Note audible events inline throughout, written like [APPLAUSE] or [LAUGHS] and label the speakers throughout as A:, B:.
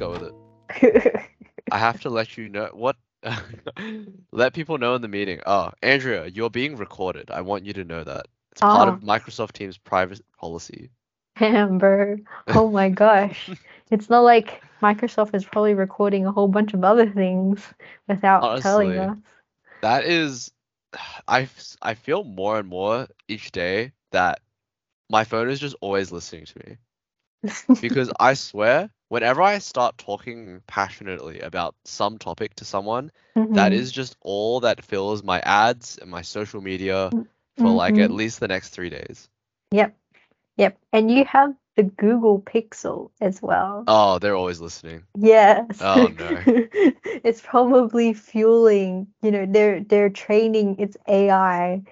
A: go with it. [LAUGHS] I have to let you know what. [LAUGHS] let people know in the meeting. Oh, Andrea, you're being recorded. I want you to know that. It's part
B: Oh.
A: of Microsoft Teams private policy.
B: Amber. Oh my [LAUGHS] gosh. It's not like Microsoft is probably recording a whole bunch of other things without telling us.
A: That is, I, I feel more and more each day that my phone is just always listening to me. Because [LAUGHS] I swear, whenever I start talking passionately about some topic to someone, that
B: Mhm.
A: is just all that fills my ads and my social media for like at
B: Mhm.
A: least the next three days.
B: Yep. Yep. And you have the Google Pixel as well.
A: Oh, they're always listening.
B: Yes.
A: Oh, no. [LAUGHS]
B: It's probably fueling, you know, they're they're training its AI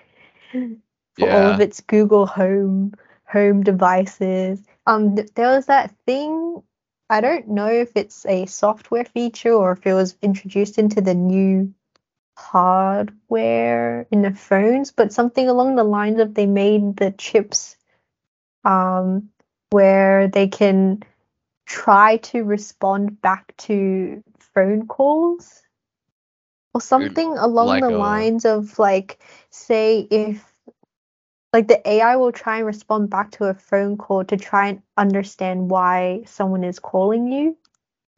B: for all of its Google Home home devices. Um, there was that thing. I don't know if it's a software feature or if it was introduced into the new hardware in the phones, but something along the lines of they made the chips um where they can try to respond back to phone calls or something along
A: like
B: the
A: a-
B: lines of like say if like the AI will try and respond back to a phone call to try and understand why someone is calling you.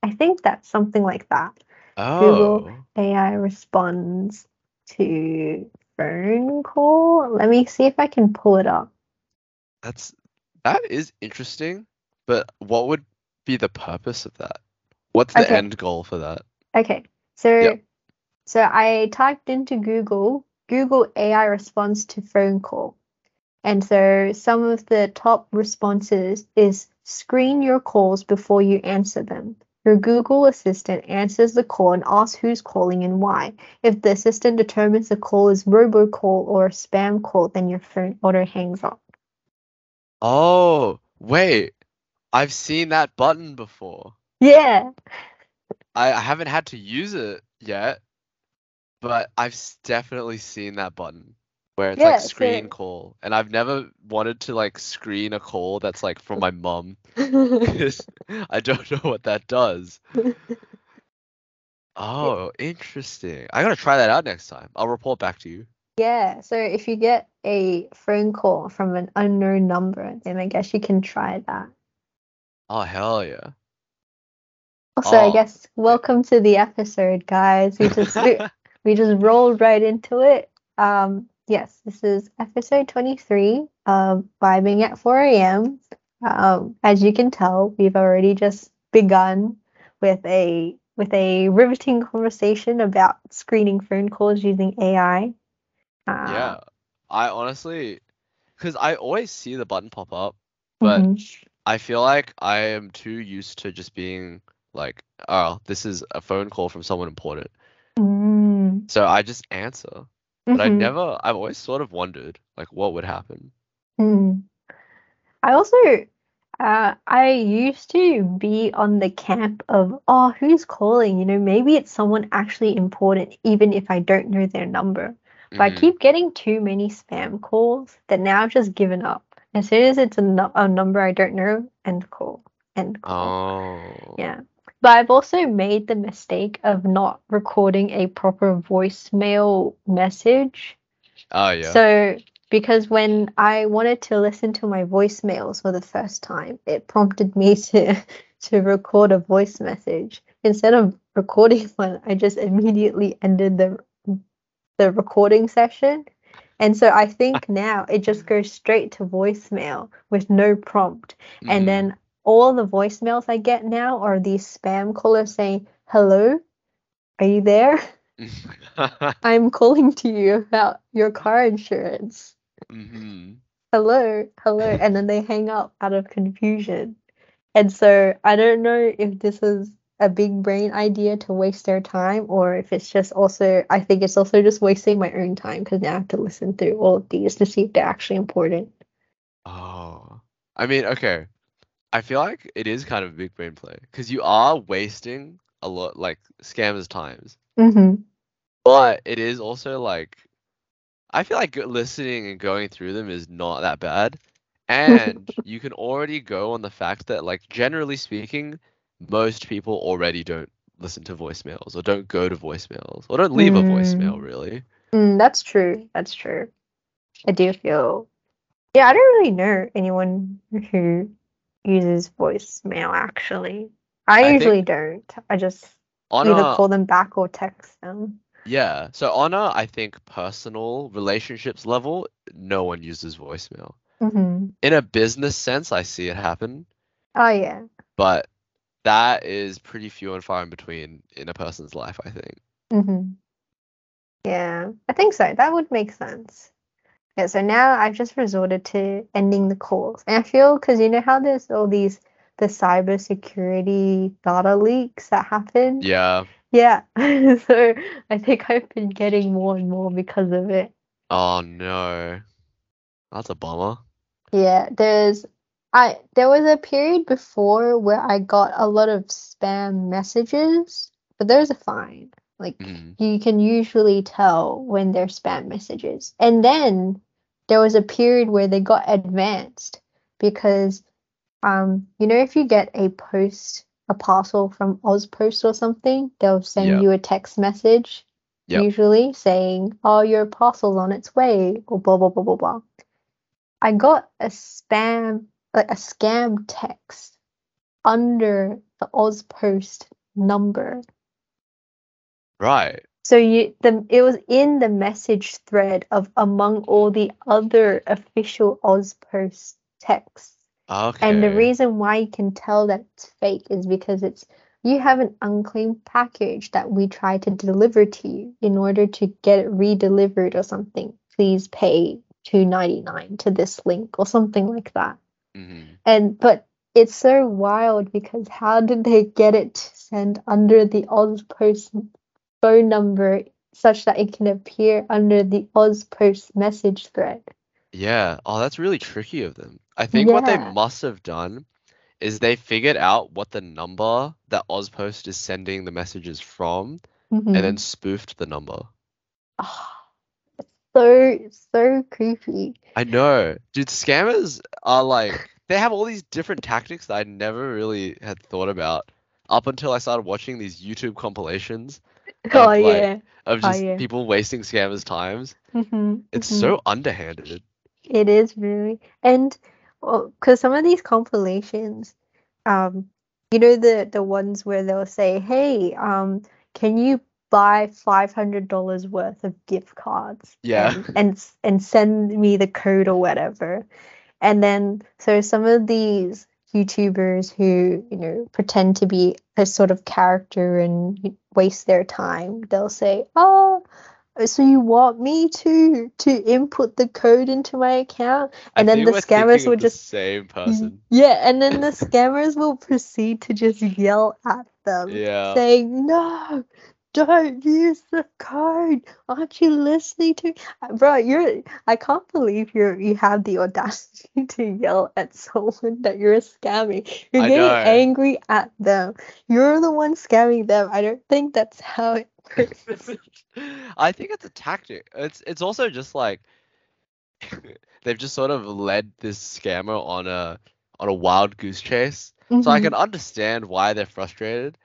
B: I think that's something like that.
A: Oh.
B: AI responds to phone call. Let me see if I can pull it up.
A: That's that is interesting, but what would be the purpose of that? What's the
B: Okay.
A: end goal for that?
B: Okay, so
A: Yep.
B: so I typed into Google Google AI response to phone call, and so some of the top responses is screen your calls before you answer them. Your Google Assistant answers the call and asks who's calling and why. If the assistant determines the call is robocall or a spam call, then your phone auto hangs up.
A: Oh, wait. I've seen that button before.
B: Yeah.
A: I, I haven't had to use it yet, but I've definitely seen that button where it's
B: Yeah,
A: like
B: so-
A: screen call, and I've never wanted to like screen a call that's like from my mum because [LAUGHS] [LAUGHS] I don't know what that does. [LAUGHS] Oh, interesting. I gotta try that out next time. I'll report back to you.
B: Yeah, so if you get a phone call from an unknown number, then I guess you can try that.
A: Oh, hell yeah.
B: Also, I
A: Oh.
B: guess welcome to the episode, guys. We just we, we just rolled right into it. Um, yes, this is episode 23 of Vibing at 4 a.m. Um, as you can tell, we've already just begun with a with a riveting conversation about screening phone calls using AI. Uh,
A: Yeah. I honestly, because I always see the button pop up, but
B: mhm.
A: I feel like I am too used to just being like, oh, this is a phone call from someone important.
B: Mm,
A: So I just answer. But I
B: mhm.
A: never, I've always sort of wondered, like, what would happen.
B: Mm. I also, uh, I used to be on the camp of, oh, who's calling? You know, maybe it's someone actually important, even if I don't know their number. But I
A: Mhm.
B: keep getting too many spam calls that now I've just given up. As soon as it's a, nu- a number I don't know, end call, end call.
A: Oh.
B: Yeah. But I've also made the mistake of not recording a proper voicemail message.
A: Oh, yeah.
B: So, because when I wanted to listen to my voicemails for the first time, it prompted me [LAUGHS] to to record a voice message. Instead of recording [LAUGHS] one, I just immediately ended the the recording session. And so I think [LAUGHS] now it just goes straight to voicemail with no prompt. And
A: Mhm.
B: then all the voicemails I get now are these spam callers saying, "Hello, are you there? [LAUGHS] I'm calling to you about your car insurance."
A: Mhm.
B: hello, hello, and then they hang up out of confusion. And so I don't know if this is a big brain idea to waste their time or if it's just also, I think it's also just wasting my own time because now I have to listen through all of these to see if they're actually important.
A: Oh. I mean, okay. I feel like it is kind of a big brain play because you are wasting a lot, like scammers' times.
B: Mm-hmm.
A: But it is also like, I feel like listening and going through them is not that bad. And [LAUGHS] you can already go on the fact that, like, generally speaking, most people already don't listen to voicemails or don't go to voicemails or don't leave a voicemail
B: Mm.
A: really.
B: Mm, that's true. That's true. I do feel. Yeah, I don't really know anyone who uses voicemail actually. I,
A: I think
B: usually don't. I just
A: On
B: either call them back or text them.
A: yeah, so on a I think personal relationships level, no one uses voicemail.
B: hmm
A: In a business sense, I see it happen,
B: Oh yeah.
A: but that is pretty few and far in between in a person's life, I think.
B: hmm Yeah, I think so. That would make sense. Yeah, so now I've just resorted to ending the calls. And I feel because you know how there's all these the cybersecurity data leaks that happen?
A: Yeah.
B: Yeah. [LAUGHS] So I think I've been getting more and more because of it.
A: Oh no. That's a bummer.
B: Yeah, there's I there was a period before where I got a lot of spam messages, but those are fine. Like
A: Mhm.
B: you can usually tell when they're spam messages. And then there was a period where they got advanced because um you know if you get a post a parcel from AusPost or something, they'll send you a text message
A: Yep.
B: usually saying, "Oh, your parcel's on its way," or blah blah blah blah blah. I got a spam like a scam text under the AusPost number.
A: Right.
B: So you the it was in the message thread of among all the other official AusPost texts. Okay. And the reason why you can tell that it's fake is because it's you have an unclaimed package that we try to deliver to you in order to get it re-delivered or something. Please pay two ninety nine to this link or something like that.
A: Mhm.
B: And but it's so wild because how did they get it to send under the Oz AusPost phone number such that it can appear under the AusPost message thread?
A: Yeah. Oh, that's really tricky of them. I think what they must have done is they figured out what the number that AusPost is sending the messages from and
B: Mhm.
A: then spoofed the number.
B: Ah, it's so so creepy.
A: I know. Dude, scammers are like they have all these different tactics that I never really had thought about up until I started watching these YouTube compilations
B: Oh
A: like,
B: yeah.
A: of
B: Oh,
A: just
B: yeah.
A: people wasting scammers' times.
B: hmm
A: It's
B: hmm
A: so underhanded.
B: It is really, and because some of these compilations, um, you know the the ones where they'll say, "Hey, um, can you buy five hundred dollars worth of gift cards
A: Yeah.
B: and and and send me the code or whatever," and then so some of these YouTubers who you know pretend to be a sort of character and waste their time, they'll say, "Oh." So you want me to to input the code into my account,
A: I
B: and then the scammers will just
A: same person.
B: yeah, and then the [LAUGHS] scammers will proceed to just yell at them,
A: Yeah.
B: saying, "No, don't use the code. Aren't you listening to Uh, bro? You're I can't believe you you have the audacity [LAUGHS] to yell at someone that you're scamming. You're
A: I
B: getting
A: know.
B: angry at them. You're the one scamming them. I don't think that's how it [LAUGHS] works.
A: I think it's a tactic. It's it's also just like [LAUGHS] they've just sort of led this scammer on a on a wild goose chase. So I
B: Mhm.
A: can understand why they're frustrated.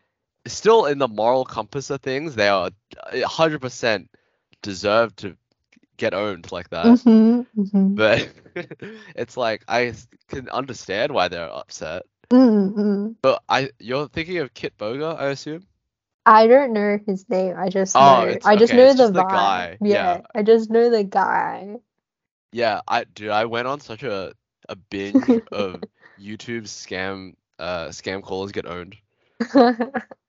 A: Still in the moral compass of things, they are 100% deserve to get owned like that.
B: Mhm, mhm.
A: But [LAUGHS] it's like I can understand why they're upset.
B: Mm, mm.
A: But I you're thinking of Kitboga, I assume?
B: I don't know his name. I just
A: Oh,
B: know. I just
A: okay,
B: know the
A: just the
B: vibe.
A: guy,
B: Yeah,
A: yeah.
B: I just know the guy.
A: Yeah, I dude, I went on such a a binge of [LAUGHS] YouTube scam uh scam callers get owned. [LAUGHS]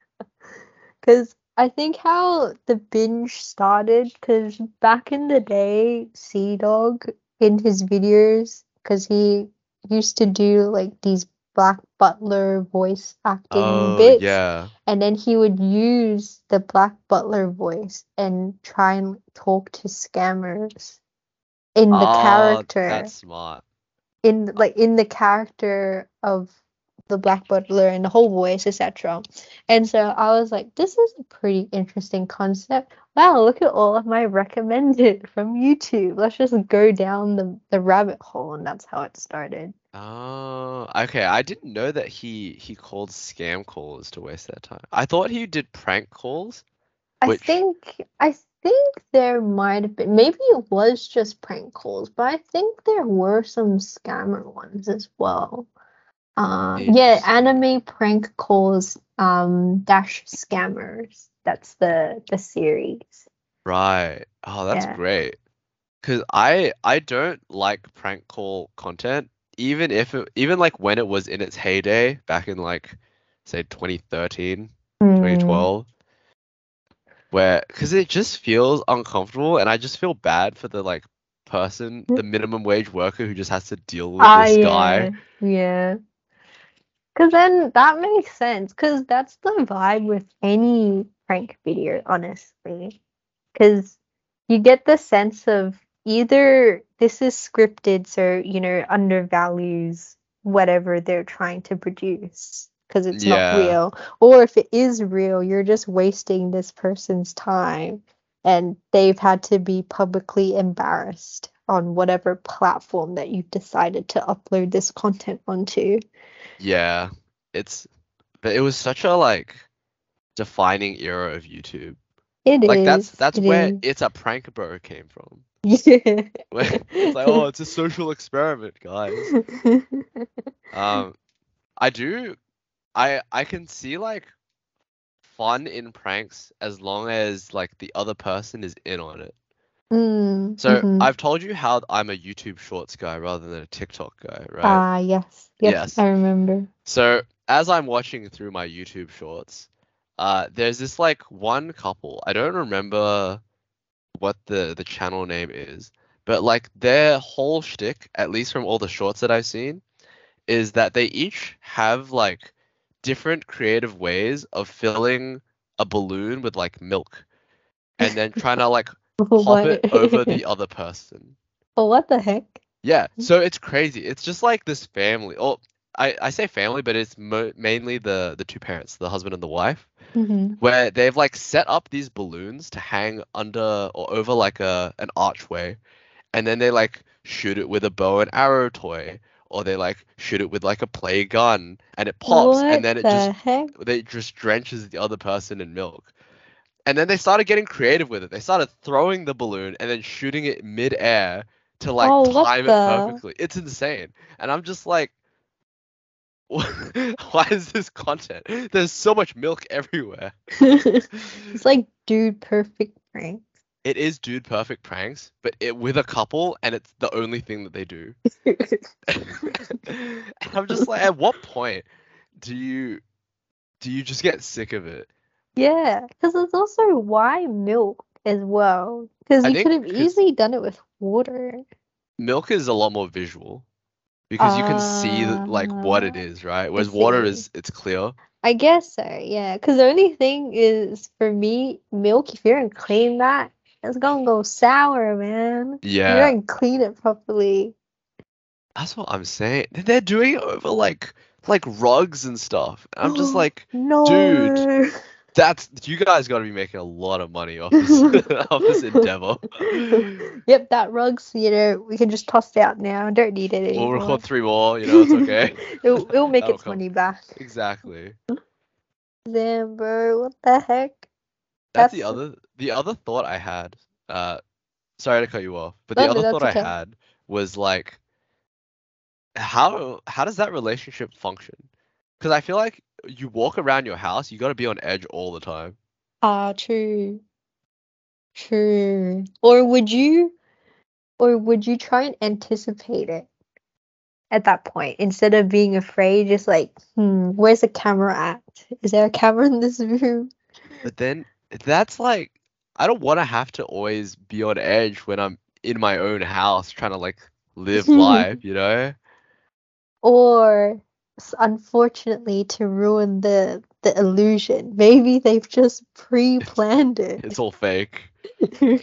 B: Because I think how the binge started, because back in the day, CDawg in his videos, because he used to do like these Black Butler voice acting
A: Oh
B: bits,
A: yeah.
B: and then he would use the Black Butler voice and try and talk to scammers in the
A: Ah,
B: character.
A: That's smart.
B: in like in the character of the Black Butler and the whole voice, etc. And so I was like, this is a pretty interesting concept. Wow, look at all of my recommended [LAUGHS] from YouTube. Let's just go down the, the rabbit hole, and that's how it started.
A: Oh, okay. I didn't know that he he called scam callers to waste their time. I thought he did prank calls.
B: I think I think there might have been maybe it was just prank calls, but I think there were some scammer ones as well. Uh, yeah, anime prank calls um dash scammers. That's the the series.
A: Right. Oh, that's
B: Yeah.
A: great. Cause I I don't like prank call content, even if it, even like when it was in its heyday back in like say 2013,
B: Mm,
A: 2012, where because it just feels uncomfortable and I just feel bad for the like person, the minimum wage worker who just has to deal with
B: Ah,
A: this
B: yeah,
A: guy.
B: yeah. Cause then that makes sense. Cause that's the vibe with any prank video, honestly. Cause you get the sense of either this is scripted, so you know undervalues whatever they're trying to produce because it's
A: Yeah.
B: not real, or if it is real, you're just wasting this person's time, and they've had to be publicly embarrassed on whatever platform that you've decided to upload this content onto.
A: Yeah, it's but it was such a like defining era of YouTube.
B: It is.
A: Like that's that's
B: it
A: where
B: is.
A: it's a prank bro came from. [LAUGHS]
B: Yeah.
A: It's like, oh, it's a social experiment, guys. Um, I do, I I can see like fun in pranks as long as like the other person is in on it.
B: Mm,
A: So
B: mhm.
A: I've told you how I'm a YouTube Shorts guy rather than a TikTok guy, right?
B: Ah, yes. Yes,
A: Yes.
B: I remember.
A: So as I'm watching through my YouTube Shorts, uh, there's this like one couple. I don't remember what the the channel name is, but like their whole shtick, at least from all the shorts that I've seen, is that they each have like different creative ways of filling a balloon with like milk, and then trying to like pop it over the other person. [LAUGHS]
B: Oh, what the heck?
A: Yeah, so it's crazy. It's just like this family. Oh, I, I say family, but it's mo- mainly the the two parents, the husband and the wife,
B: hmm
A: where they've like set up these balloons to hang under or over like a an archway, and then they like shoot it with a bow and arrow toy, or they like shoot it with like a play gun, and it pops,
B: What
A: and then it
B: the
A: just
B: heck?
A: they just drenches the other person in milk. And then they started getting creative with it. They started throwing the balloon and then shooting it mid-air to like
B: Oh,
A: time it perfectly. It's insane. And I'm just like [LAUGHS] why is this content? There's so much milk [LAUGHS] everywhere. [LAUGHS]
B: it's like dude perfect pranks.
A: It is dude perfect pranks, but it with a couple and it's the only thing that they do. and I'm just like at what point do you do you just get sick of it?
B: Yeah, because it's also why milk as well. Because
A: I
B: you could have easily done it with water.
A: milk is a lot more visual because you can see like what it
B: Ah,
A: right? Whereas water is it's clear.
B: I guess so, yeah. Because the only thing is for me, milk, if you don't clean that, it's gonna go sour, man.
A: Yeah.
B: You don't clean it properly.
A: that's what I'm saying. They're doing it over like like rugs and stuff. I'm just [GASPS] like,
B: No.
A: That's you guys got to be making a lot of money off this [LAUGHS] off this endeavor. [LAUGHS]
B: yep, that rug's, you know, we can just toss it out now. Don't need it anymore.
A: We'll record three more. You know, it's okay. [LAUGHS]
B: it'll, it'll make its
A: come.
B: money back.
A: exactly.
B: Damn, bro, what the heck?
A: That's the other the other thought I had. Uh, sorry to cut you off, but the
B: No, no,
A: other
B: that's
A: thought I had was like, how how does that relationship function? Because I feel like you walk around your house, you got to be on edge all the time.
B: Ah, true. True. Or would you, or would you try and anticipate it at that point instead of being afraid? Just like, hmm, where's the camera at? Is there a camera in this room?
A: But then that's like, I don't want to have to always be on edge when I'm in my own house trying to like live [LAUGHS] life, you know?
B: Or unfortunately, to ruin the the illusion, maybe they've just pre-planned it.
A: It's all fake. [LAUGHS]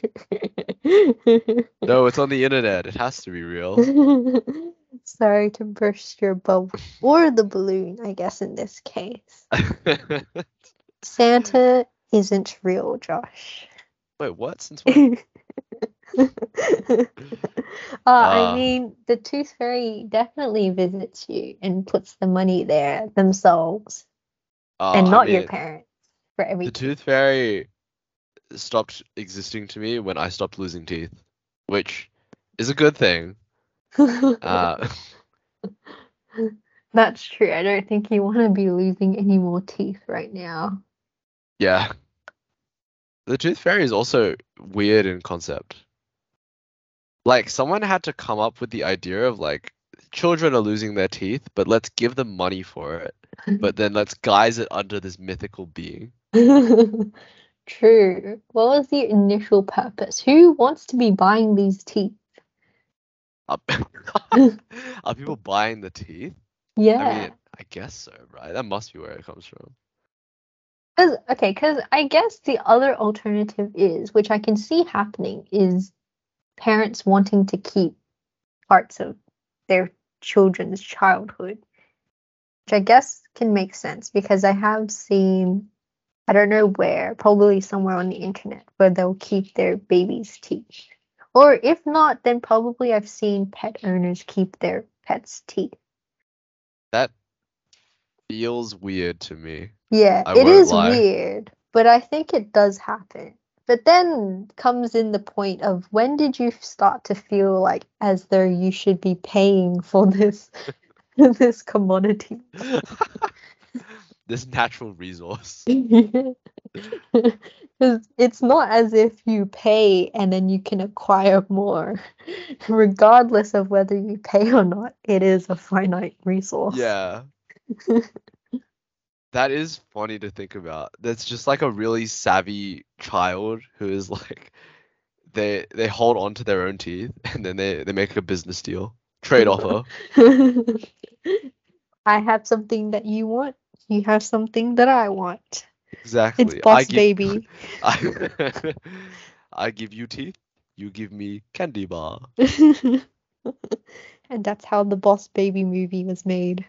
A: No, it's on the internet. It has to be real. [LAUGHS]
B: Sorry to burst your bubble. Or the balloon, I guess, in this case. [LAUGHS] Santa isn't real, Josh.
A: Wait, what? Since when? [LAUGHS]
B: Uh,
A: Ah.
B: I mean, the tooth fairy definitely visits you and puts the money there themselves,
A: Uh,
B: and
A: I
B: not your parents for
A: The tooth fairy stopped existing to me when I stopped losing teeth, which is a good thing. Uh, [LAUGHS]
B: That's true. I don't think you want to be losing any more teeth right now.
A: yeah. The tooth fairy is also weird in concept. Like someone had to come up with the idea of like children are losing their teeth, but let's give them money for it. [LAUGHS] But then let's guise it under this mythical being. [LAUGHS]
B: True. What was the initial purpose? Who wants to be buying these teeth?
A: Are, [LAUGHS] are people buying the teeth?
B: Yeah.
A: I mean, I guess so, right? That must be where it comes from.
B: Cause okay, because I guess the other alternative is, which I can see happening, is parents wanting to keep parts of their children's childhood. Which I guess can make sense because I have seen I don't know where, probably somewhere on the internet, where they'll keep their baby's teeth. Or if not, then probably I've seen pet owners keep their pets' teeth.
A: That feels weird to me.
B: Yeah,
A: I
B: it
A: lie.
B: weird, but I think it does happen. But then comes in the point of when did you start to feel like as though you should be paying for this [LAUGHS] this commodity? [LAUGHS]
A: this natural resource. [LAUGHS]
B: It's not as if you pay and then you can acquire more. Regardless of whether you pay or not, it is a finite resource.
A: Yeah. That is funny to think about. That's just like a really savvy child who is like they they hold on to their own teeth and then they, they make a business deal. Trade offer. [LAUGHS]
B: I have something that you want. You have something that I want.
A: Exactly.
B: It's boss
A: I give,
B: baby. [LAUGHS]
A: I, I give you teeth, you give me candy bar. [LAUGHS]
B: and that's how the Boss Baby movie was made.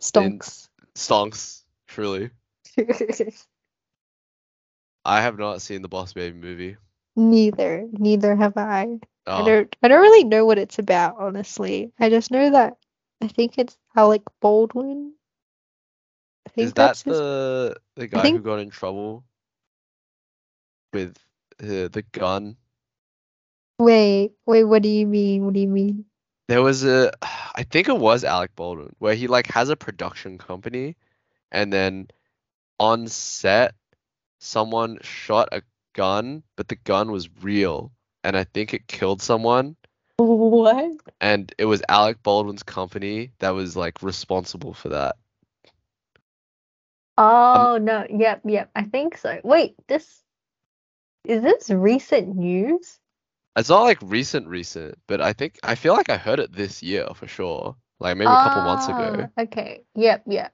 B: Stonks.
A: Stonks, truly. [LAUGHS] I have not seen the Boss Baby movie.
B: Neither. Neither have I. I
A: Oh,
B: don't I don't really know what it's about, honestly. I just know that I think it's Alec Baldwin. I think
A: is that
B: his
A: the the guy who got in trouble with uh, the gun?
B: Wait, wait, what do you mean? What do you mean?
A: There was a, [SIGHS] I think it was Alec Baldwin, where he like has a production company, and then on set, someone shot a gun, but the gun was real, and I think it killed someone,
B: What?
A: and it was Alec Baldwin's company that was like responsible for that.
B: Oh um, no, yep, yep. I think so. Wait, this is this recent news?
A: It's not like recent, recent, but I think I feel like I heard it this year for sure, like maybe a couple months ago.
B: Ah, Okay, yep, yep.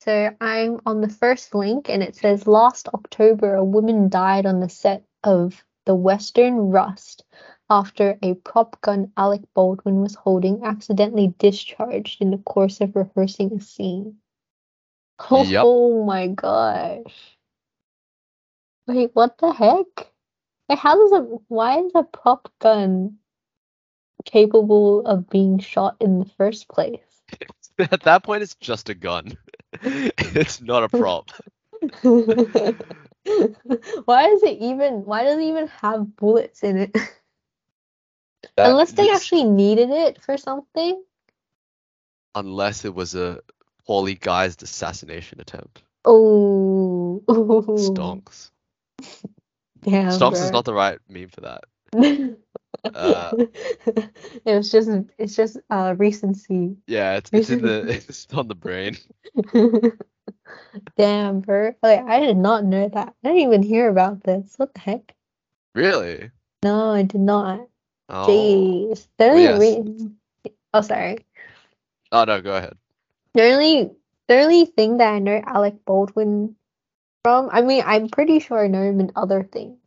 B: So I'm on the first link and it says last October a woman died on the set of The Western Rust after a prop gun Alec Baldwin was holding accidentally discharged in the course of rehearsing a scene. Oh,
A: Yep. [LAUGHS]
B: oh my gosh. Wait, what the heck? Like, how does a why is a prop gun capable of being shot in the first place? [LAUGHS]
A: At that point, it's just a gun. [LAUGHS] It's not a prop. [LAUGHS]
B: why is it even why does it even have bullets in it?
A: That-
B: Unless they actually needed it for something.
A: unless it was a poorly guised assassination attempt.
B: Oh,
A: Stonks.
B: Damn,
A: Stonks is not the right meme for that. Uh, [LAUGHS]
B: it was just it's just uh recency.
A: Yeah, it's it's in the [LAUGHS] it's on the brain. [LAUGHS]
B: Damn, bro. Like I did not know that. I didn't even hear about this. What the heck?
A: Really?
B: No, I did not.
A: Oh.
B: Jeez. The only
A: yes.
B: re- oh sorry.
A: Oh no, go ahead.
B: The only the only thing that I know Alec Baldwin from, I mean, I'm pretty sure I know him in other things,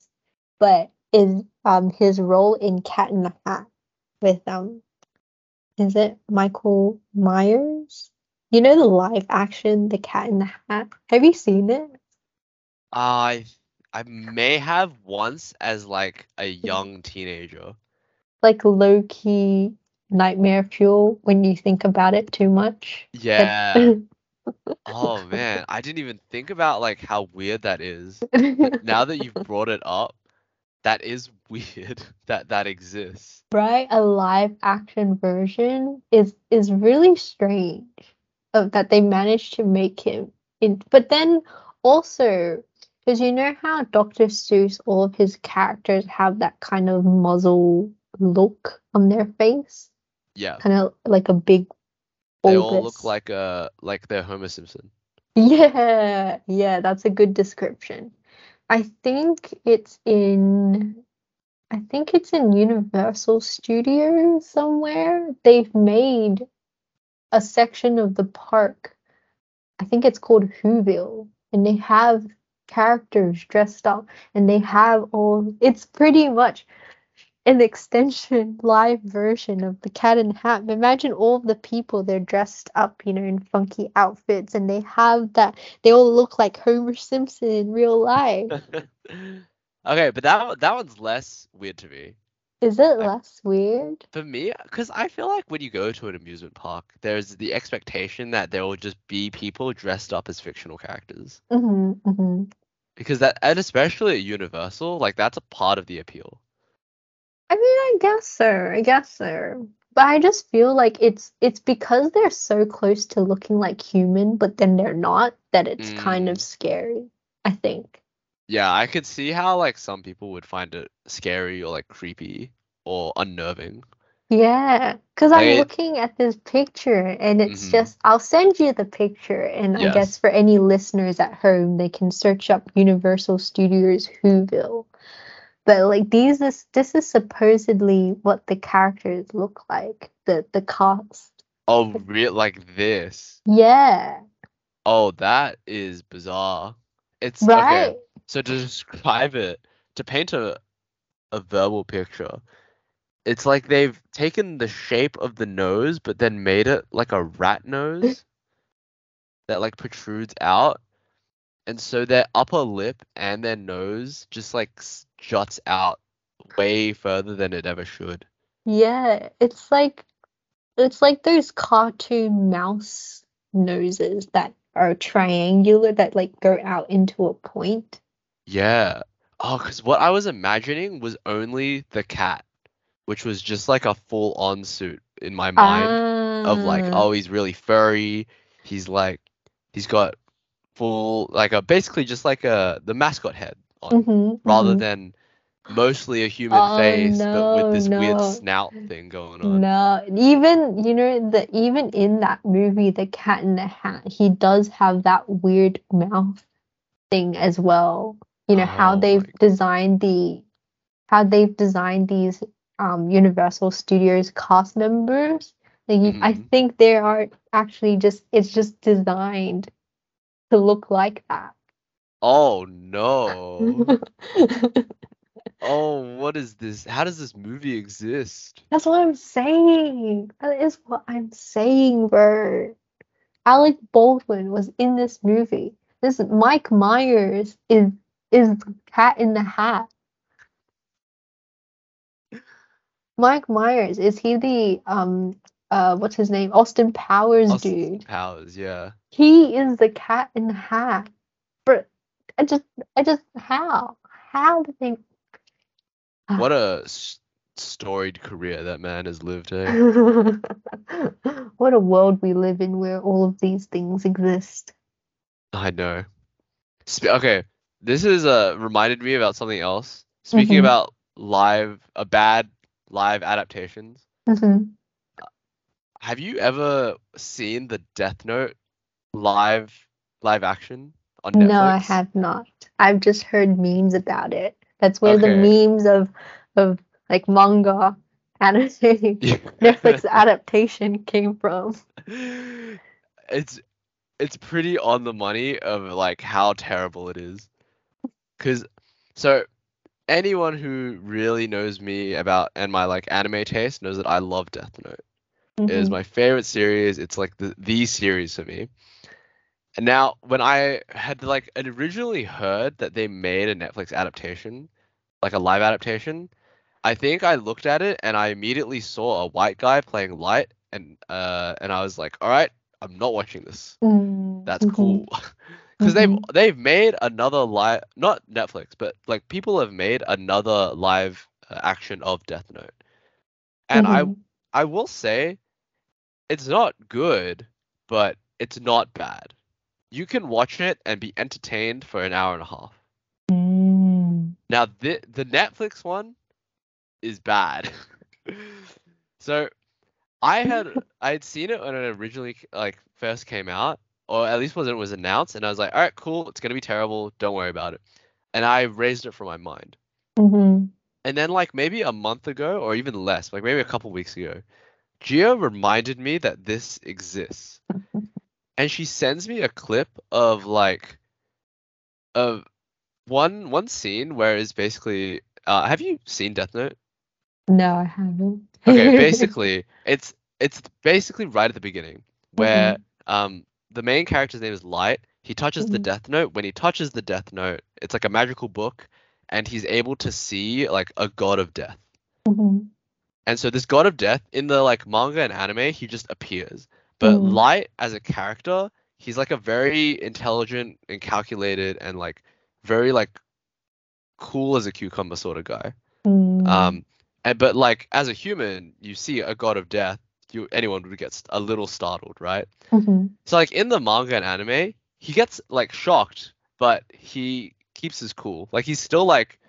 B: but is um his role in Cat in the Hat with um is it Michael Myers? You know the live action The Cat in the Hat? Have you seen it?
A: I I may have once as like a young teenager.
B: like low key nightmare fuel when you think about it too much.
A: Yeah. [LAUGHS] Oh man, I didn't even think about like how weird that is. But [LAUGHS] now that you've brought it up, that is [LAUGHS] weird that that exists.
B: right a live action version is is really strange of that they managed to make him in but then also because you know how Dr. Seuss all of his characters have that kind of muzzle look on their face
A: Yeah.
B: kind of like a big
A: They all look like uh like they're Homer Simpson.
B: yeah [LAUGHS] yeah that's a good description I think it's in I think it's in Universal Studios somewhere. They've made a section of the park. I think it's called Whoville, and they have characters dressed up, and they have all. It's pretty much an extension [LAUGHS] live version of the Cat in Hat. Imagine all the people they're dressed up, you know, in funky outfits, and they have that. They all look like Homer Simpson in real life. [LAUGHS]
A: okay, but that one- that one's less weird to me.
B: Is it
A: I-
B: less weird?
A: For me, because I feel like when you go to an amusement park, there's the expectation that there will just be people dressed up as fictional characters.
B: Mm-hmm, mm-hmm.
A: Because that, and especially at Universal, like that's a part of the appeal.
B: I mean, I guess so. I guess so. But I just feel like it's it's because they're so close to looking like human, but then they're not, that it's kind of
A: Mm.
B: scary, I think.
A: Yeah, I could see how like some people would find it scary or like creepy or unnerving.
B: Yeah, because I'm
A: I-
B: looking at this picture and it's
A: Mhm.
B: just, I'll send you the picture. And I guess for any listeners at home, they can search up Universal Studios Whoville. But like these is this is supposedly what the characters look like, the the cast.
A: Oh, real like this.
B: Yeah,
A: Oh, that is bizarre. It's
B: right.
A: okay. So to describe it, to paint a a verbal picture, it's like they've taken the shape of the nose, but then made it like a rat nose [LAUGHS] that like protrudes out, and so their upper lip and their nose just like s- juts out way further than it ever should.
B: Yeah, it's like it's like those cartoon mouse noses that are triangular that like go out into a point.
A: Yeah. Oh, because what I was imagining was only the cat, which was just like a full on suit in my mind. of like,
B: Ah,
A: oh, he's really furry. He's like, he's got full like a basically just like a the mascot head on,
B: mhm,
A: rather
B: mhm.
A: than mostly a human
B: Oh,
A: face, but with this weird snout thing going on.
B: No, even you know the even in that movie, The Cat in the Hat, he does have that weird mouth thing as well. You know how
A: Oh
B: they've designed the how they've designed these um Universal Studios cast members. Like you, I think they are actually just it's just designed to look like that.
A: Oh no. [LAUGHS] oh, what is this? How does this movie exist?
B: That's what I'm saying. That is what I'm saying, bro. Alec Baldwin was in this movie. This Mike Myers is is Cat in the Hat. Mike Myers is he the um uh what's his name Austin Powers
A: Austin
B: dude?
A: Powers, yeah.
B: He is the Cat in the Hat. But I just I just how how did they. [SIGHS]
A: What a storied career that man has lived. Eh? [LAUGHS]
B: what a world we live in where all of these things exist.
A: I know. Sp- okay, this is uh reminded me about something else. Speaking
B: Mhm.
A: about live, a bad live adaptations.
B: Mhm.
A: Have you ever seen the Death Note live live action on Netflix?
B: No, I have not. I've just heard memes about it. That's where the memes of of like manga anime [LAUGHS] [LAUGHS] Netflix adaptation came from.
A: it's it's pretty on the money of like how terrible it is. Cause so anyone who really knows me about and my like anime taste knows that I love Death Note. It is
B: Mhm.
A: my favorite series. It's like the the series for me. And now when I had like originally heard that they made a Netflix adaptation, like a live adaptation, I think I looked at it and I immediately saw a white guy playing light and uh and I was like, all right, I'm not watching this.
B: Mm,
A: That's cool. [LAUGHS] Because they've
B: mhm.
A: they've made another live, not Netflix, but like people have made another live uh, action of Death Note, and I
B: Mhm.
A: I will say, it's not good, but it's not bad. You can watch it and be entertained for an hour and a half.
B: Mm.
A: Now the the Netflix one is bad. [LAUGHS] so I had [LAUGHS] I had seen it when it originally like first came out, or at least when it was announced, and I was like, all right, cool, it's gonna be terrible, don't worry about it. And I raised it from my mind.
B: Mhm.
A: And then like maybe a month ago, or even less, like maybe a couple weeks ago, Geo reminded me that this exists. [LAUGHS] And she sends me a clip of like of one one scene where it's basically uh have you seen Death Note?
B: No, I haven't.
A: Okay, [LAUGHS] basically, it's it's basically right at the beginning where um the main character's name is Light. He touches the
B: Mhm.
A: Death Note. When he touches the Death Note, it's like a magical book, and he's able to see like a god of death.
B: Mhm.
A: And so this god of death in the like manga and anime, he just appears. But
B: Mm.
A: Light as a character, he's like a very intelligent and calculated and like very like cool as a cucumber sort of guy.
B: Mm.
A: Um, and but like as a human, you see a god of death, you anyone would get a little startled, right?
B: Mhm.
A: So like in the manga and anime, he gets like shocked, but he keeps his cool. Like he's still like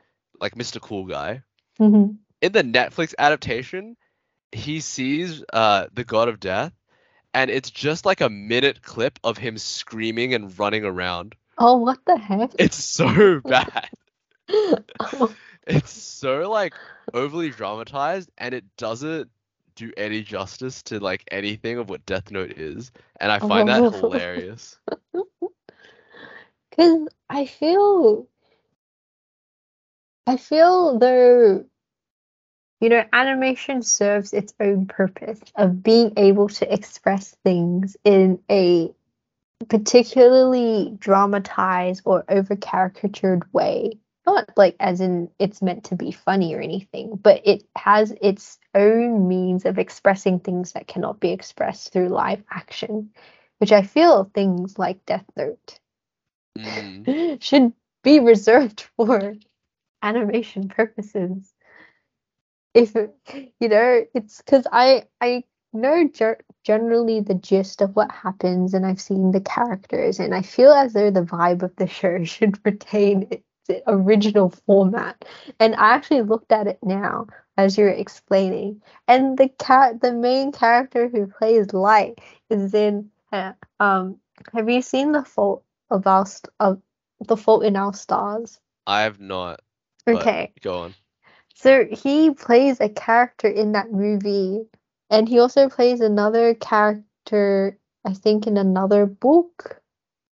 A: like Mr. Cool guy.
B: Mhm.
A: In the Netflix adaptation, he sees uh the god of death, and it's just like a minute clip of him screaming and running around.
B: Oh, what the heck? [LAUGHS]
A: It's so [LAUGHS] bad.
B: Oh,
A: it's so like overly dramatized and it doesn't do any justice to like anything of what Death Note is, and I find that
B: Oh. [LAUGHS]
A: hilarious.
B: Cause I feel, I feel though, you know, animation serves its own purpose of being able to express things in a particularly dramatized or over caricatured way. Not like as in it's meant to be funny or anything, but it has its own means of expressing things that cannot be expressed through live action, which I feel things like Death Note
A: Mm, [LAUGHS]
B: should be reserved for animation purposes. If [LAUGHS] you know, it's because I I know ge- generally the gist of what happens, and I've seen the characters, and I feel as though the vibe of the [LAUGHS] show should retain its original format. And I actually looked at it now as you're explaining, and the cat, the main character who plays Light, is in. Uh, um, have you seen the fault of our st- of the fault in our stars?
A: I have not.
B: Okay.
A: Go on.
B: So he plays a character in that movie, and he also plays another character, I think, in another book,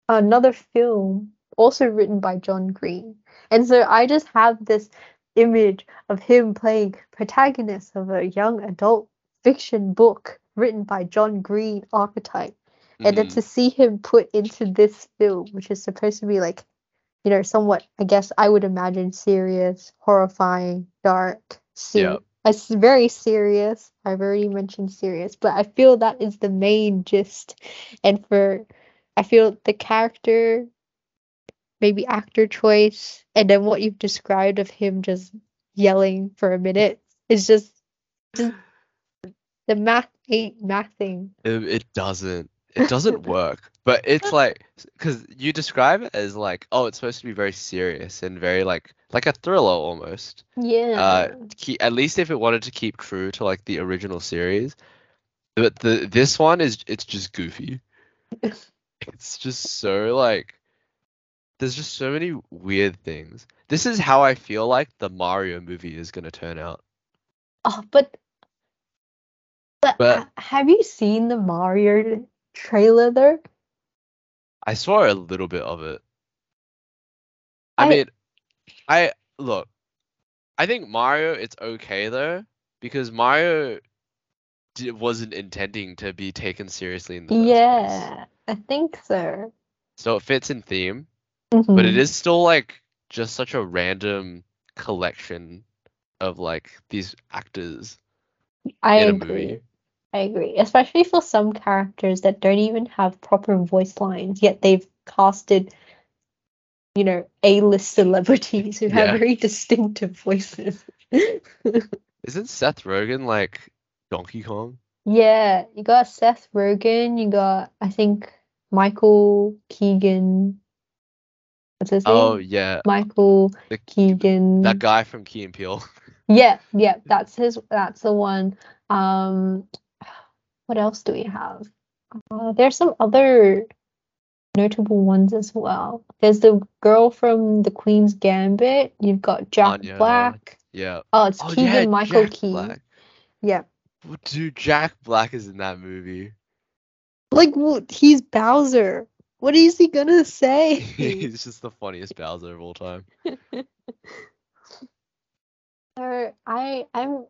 B: another film, also written by John Green. And so I just have this image of him playing protagonist of a young adult fiction book written by John Green archetype. And then
A: Mhm.
B: to see him put into this film, which is supposed to be like you know, somewhat, I guess I would imagine serious, horrifying, dark, ser-
A: Yep.
B: it's very serious. I've already mentioned serious, but I feel that is the main gist. And for, I feel the character, maybe actor choice, and then what you've described of him just yelling for a minute is just, just the math ain't mathing.
A: It, it doesn't. It doesn't work. But it's [LAUGHS] like because you describe it as like, oh, it's supposed to be very serious and very like like a thriller almost.
B: Yeah.
A: uh keep, at least if it wanted to keep true to like the original series but the this one is it's just goofy [LAUGHS] it's just so like there's just so many weird things this is how i feel like the mario movie is going to turn out
B: Oh, but but,
A: But-
B: ha- have you seen the Mario trailer though?
A: i saw a little bit of it i,
B: I-
A: mean i look i think mario it's okay though because mario di- wasn't intending to be taken seriously in the first place.
B: Yeah, I think so.
A: so it fits in theme mm-hmm. but it is still like just such a random collection of like these actors
B: I
A: in a
B: agree.
A: movie.
B: I agree. Especially for some characters that don't even have proper voice lines, yet they've casted, you know, A-list celebrities who
A: Yeah.
B: have very distinctive voices. [LAUGHS]
A: Isn't Seth Rogen like Donkey Kong?
B: Yeah, you got Seth Rogen, you got I think Michael Keegan. What's his name?
A: Oh yeah,
B: Michael
A: the,
B: Keegan.
A: that guy from Key and Peele.
B: Yeah, yeah, [LAUGHS] that's his. That's the one. Um, what else do we have? Uh, there's some other notable ones as well. There's the girl from The Queen's Gambit. You've got Jack
A: Anya.
B: Black.
A: Yeah.
B: Oh, it's
A: Oh
B: Keegan
A: yeah,
B: Michael
A: Jack
B: Key.
A: Black.
B: Yeah,
A: Dude, Jack Black is in that movie.
B: like well, he's Bowser. What is he gonna say? [LAUGHS]
A: He's just the funniest Bowser of all time. [LAUGHS]
B: So I I'm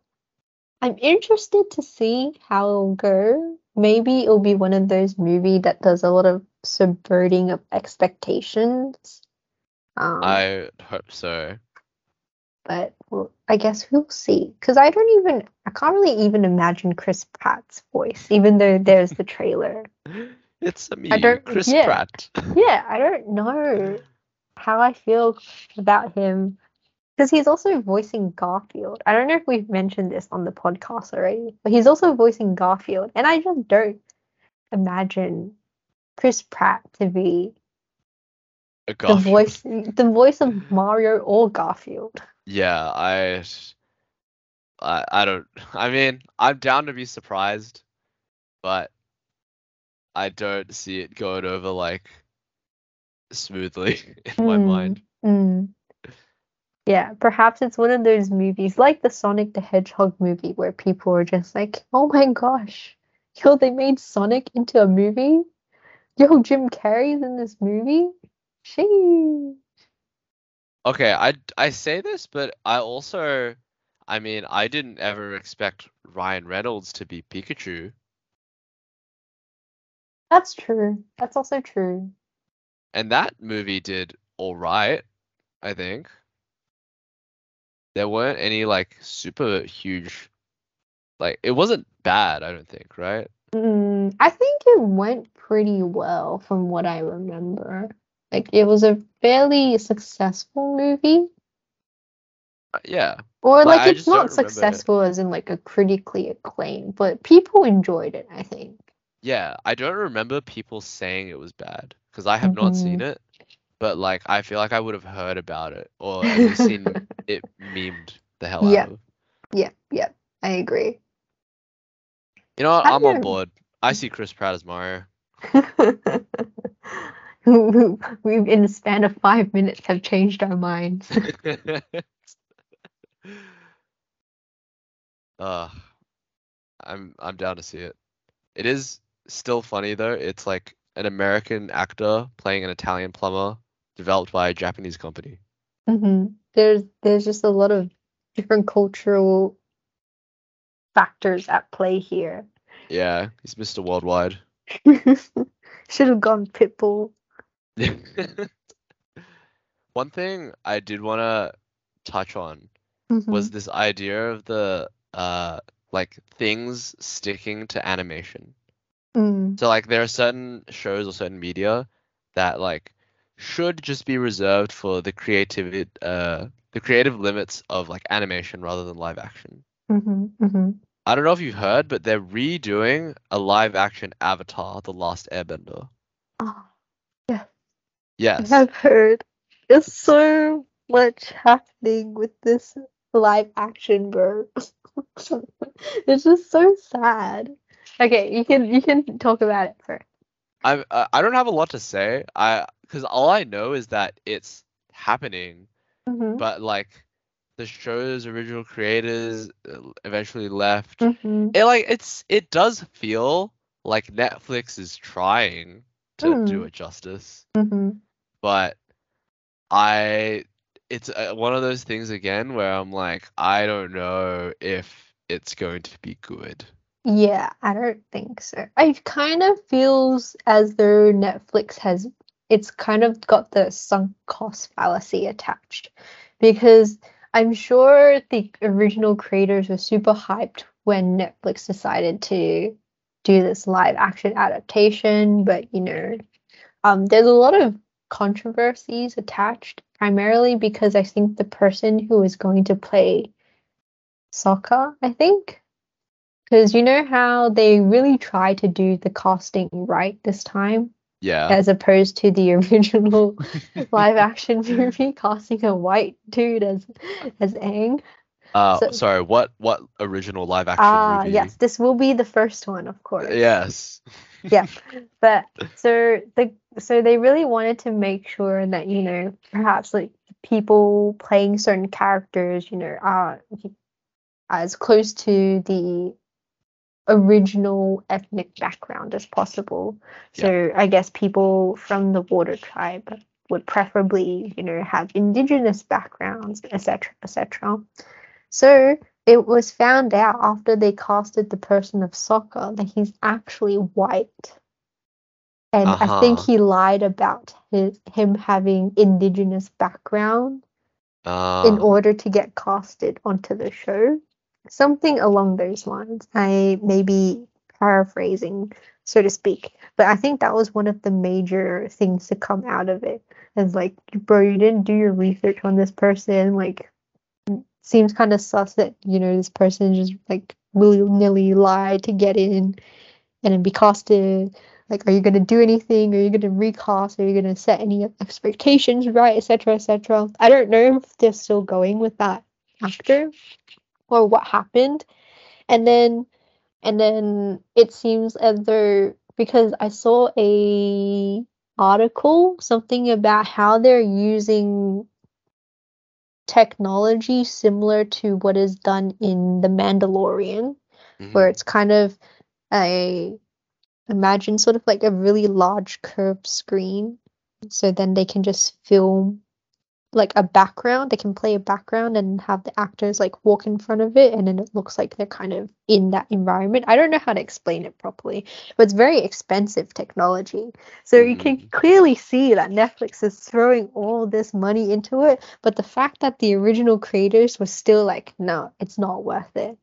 B: I'm interested to see how it'll go. Maybe it'll be one of those movie that does a lot of subverting of expectations. Um,
A: I hope so.
B: but well, I guess we'll see. Because I don't even I can't really even imagine Chris Pratt's voice, even though there's the trailer. [LAUGHS]
A: It's a me,
B: don't-
A: Chris
B: yeah.
A: Pratt.
B: Yeah, I don't know how I feel about him. Because he's also voicing Garfield. I don't know if we've mentioned this on the podcast already, but he's also voicing Garfield. And I just don't imagine Chris Pratt to be
A: A
B: the voice the voice of Mario or Garfield.
A: Yeah, I, I, I don't. I mean, I'm down to be surprised, but I don't see it going over like smoothly [LAUGHS] in my
B: Hmm.
A: mind.
B: Mm. Yeah, perhaps it's one of those movies like the Sonic the Hedgehog movie where people are just like, oh my gosh, [LAUGHS] yo, they made Sonic into a movie? Yo, Jim Carrey's in this movie? Sheesh.
A: Okay, I I say this, but I also, I mean, I didn't ever expect Ryan Reynolds to be Pikachu,
B: That's true. That's also true.
A: and that movie did all right, I think. There weren't any like super huge, like it wasn't bad, I don't think, right?
B: Mm, I think it went pretty well from what I remember. Like, it was a fairly successful movie.
A: Uh, Yeah.
B: Or
A: Like,
B: like it's not
A: remember it.
B: successful as in like a critically acclaimed, but people enjoyed it, I think.
A: Yeah, I don't remember people saying it was bad because I have not seen
B: Mm-hmm.
A: it, but like I feel like I would have heard about it or seen [LAUGHS] it memed the hell
B: Yeah.
A: out of.
B: Yeah, yeah, I agree.
A: You know what? I'm on board. I see Chris Pratt as Mario. [LAUGHS]
B: We've in the span of five minutes have changed our minds. [LAUGHS] [LAUGHS]
A: uh, I'm I'm down to see it. It is still funny though. It's like an American actor playing an Italian plumber developed by a Japanese company.
B: Hmm There's there's just a lot of different cultural factors at play here.
A: Yeah, he's Mr. Worldwide. [LAUGHS]
B: Should have gone Pitbull. [LAUGHS]
A: One thing I did want to touch on
B: Mhm.
A: was this idea of the uh like things sticking to animation.
B: Mm,
A: So like there are certain shows or certain media that like should just be reserved for the creativity uh the creative limits of like animation rather than live action.
B: mhm, mhm.
A: I don't know if you've heard, but they're redoing a live action Avatar: The Last Airbender.
B: Oh,
A: Yes. Yes.
B: I have heard. There's so much happening with this live action, bro. [LAUGHS] it's just so sad. Okay, you can you can talk about it first.
A: I uh, I don't have a lot to say. I because all I know is that it's happening,
B: Mhm,
A: but like the show's original creators uh, eventually left.
B: mhm.
A: It like it's it does feel like Netflix is trying to do
B: Mm.
A: it justice,
B: Mhm.
A: but I it's uh, one of those things again where I'm like I don't know if it's going to be good.
B: Yeah, I don't think so. It kind of feels as though Netflix has it's kind of got the sunk cost fallacy attached. Because I'm sure the original creators were super hyped when Netflix decided to do this live action adaptation, but you know, um, there's a lot of controversies attached, primarily because I think the person who is going to play Sokka, I think, because you know how they really try to do the casting right this time,
A: Yeah.
B: as opposed to the [LAUGHS] original [LAUGHS] live action movie casting a white dude as as Aang.
A: Uh,
B: so-
A: sorry. What what original live action
B: Ah,
A: movie?
B: yes, this will be the first one, of course.
A: Yes. [LAUGHS] Yeah.
B: But so the so they really wanted to make sure that you know perhaps like people playing certain characters, you know, are as close to the original ethnic background as possible. So I guess people from the water tribe would preferably, you know, have indigenous backgrounds, etc., etc. So it was found out after they casted the person of Sokka that he's actually white. And I think
A: Uh-huh.
B: he lied about his him having indigenous background
A: Uh,
B: in order to get casted onto the show. Something along those lines. I may be paraphrasing, so to speak. But I think that was one of the major things to come out of. It's like, bro, you didn't do your research on this person. Like, seems kind of sus that, you know, this person just like willy nilly lied to get in and then be casted. Like, are you to do anything? Are you to recast? Are you to set any expectations right, etc., etc.? I don't know if they're still going with that actor or what happened. And then, and then it seems as though because I saw a article something about how they're using technology similar to what is done in The Mandalorian where
A: mhm.
B: it's kind of a imagine sort of like a really large curved screen so then they can just film like a background they can play a background and have the actors like walk in front of it and then it looks like they're kind of in that environment. I don't know how to explain it properly but it's very expensive technology. So you mm-hmm.
A: can
B: clearly see that netflix is throwing all this money into it but the fact that the original creators were still like no it's not worth it.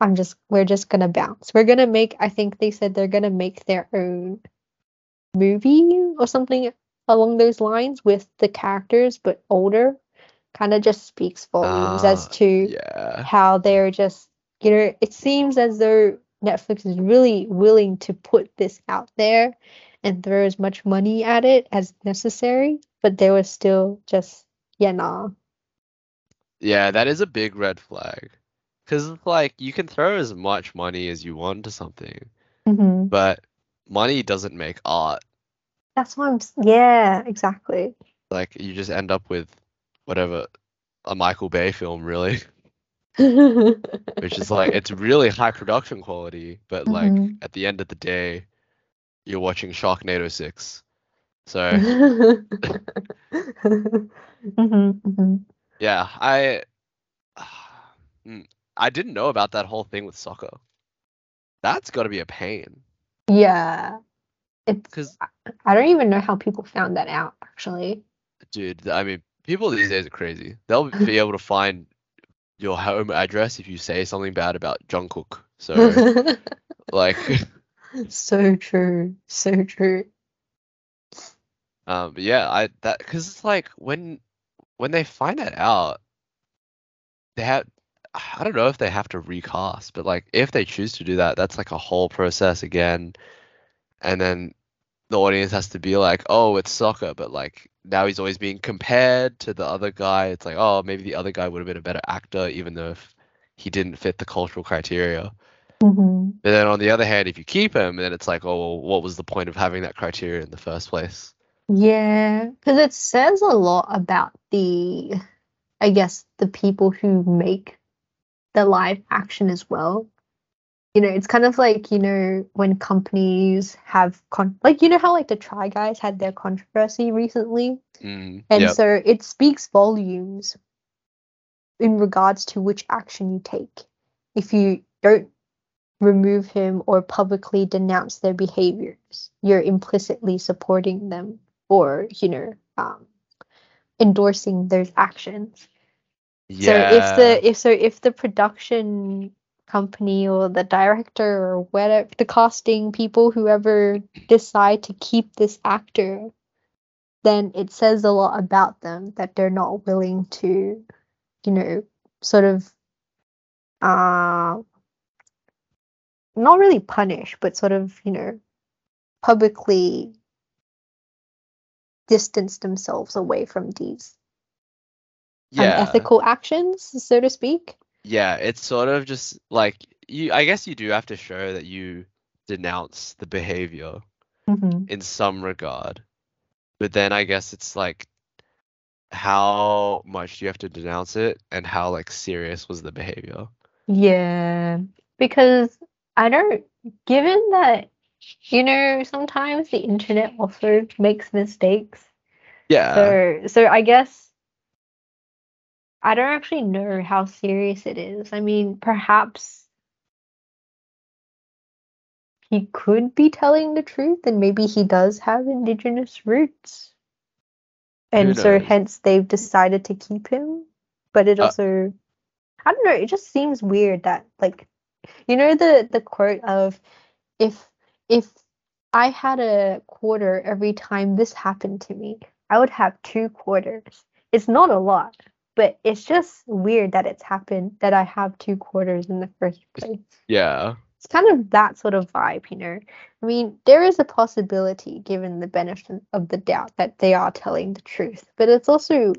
B: I'm just we're just gonna bounce. We're gonna make I think they said they're gonna make their own movie or something along those lines with the characters but older. Kind of just speaks volumes as
A: Ah,
B: to
A: Yeah.
B: how they're just you know, it seems as though Netflix is really willing to put this out there and throw as much money at it as necessary, but they were still just yeah nah.
A: Yeah, that is a big red flag. Because like you can throw as much money as you want to something,
B: hmm
A: but money doesn't make art.
B: That's why I'm yeah, exactly.
A: Like you just end up with whatever a Michael Bay film really, [LAUGHS] which is like it's really high production quality, but like
B: Mhm.
A: at the end of the day, you're watching Sharknado 6. So [LAUGHS]
B: Mhm, mhm.
A: yeah, I Mm, I didn't know about that whole thing with Sokka. That's got to be a pain.
B: Yeah. It's
A: Because,
B: I don't even know how people found that out actually.
A: dude, I mean, people these days are crazy. They'll [LAUGHS] be able to find your home address if you say something bad about Jungkook. So, [LAUGHS] like, [LAUGHS]
B: so true. So true.
A: um, yeah, I that because it's like when when they find that out, they have. I don't know if they have to recast, but like if they choose to do that, that's like a whole process again. And then the audience has to be like, oh, it's Sokka, but like now he's always being compared to the other guy. It's like, oh, maybe the other guy would have been a better actor, even though if he didn't fit the cultural criteria.
B: hmm
A: But then on the other hand, if you keep him, then it's like, oh, well, what was the point of having that criteria in the first place?
B: Yeah, because it says a lot about the, I guess, the people who make the live action as well. You know, it's kind of like, you know, when companies have con like you know how like the Try Guys had their controversy recently,
A: Mm,
B: and
A: yep.
B: so it speaks volumes in regards to which action you take. If you don't remove him or publicly denounce their behaviors, you're implicitly supporting them or, you know, um, endorsing those actions.
A: Yeah.
B: So if the if so if the production company or the director or whatever the casting people whoever decide to keep this actor, then it says a lot about them that they're not willing to, you know, sort of uh not really punish, but sort of, you know, publicly distance themselves away from these
A: yeah.
B: unethical actions, so to speak.
A: Yeah, it's sort of just like you I guess you do have to show that you denounce the behavior
B: Mm-hmm.
A: in some regard. But then I guess it's like how much do you have to denounce it and how like serious was the behavior?
B: Yeah, because I don't, given that, you know, sometimes the internet also makes mistakes.
A: Yeah.
B: So, so I guess I don't actually know how serious it is. I mean, perhaps he could be telling the truth, and maybe he does have indigenous roots. And so hence they've decided to keep him. But it
A: Uh,
B: also I don't know, it just seems weird that like you know the the quote of if if I had a quarter every time this happened to me, I would have two quarters. It's not a lot, but it's just weird that it's happened that I have two quarters in the first place.
A: Yeah.
B: It's kind of that sort of vibe, you know. I mean, there is a possibility, given the benefit of the doubt, that they are telling the truth, but it's also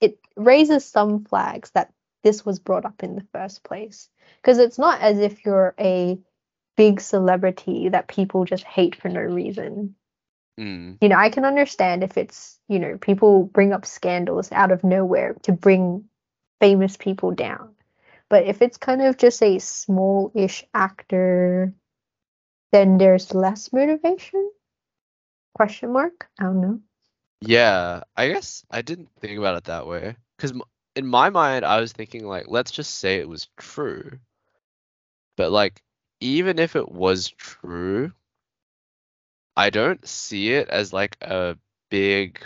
B: it raises some flags that this was brought up in the first place. Because it's not as if you're a big celebrity that people just hate for no reason.
A: Mm.
B: You know, I can understand if it's, you know, people bring up scandals out of nowhere to bring famous people down. But if it's kind of just a small ish actor, then there's less motivation? Question mark? I don't know.
A: Yeah, I guess I didn't think about it that way. Because in my mind, I was thinking, like, let's just say it was true. But, like, even if it was true, I don't see it as, like, a big,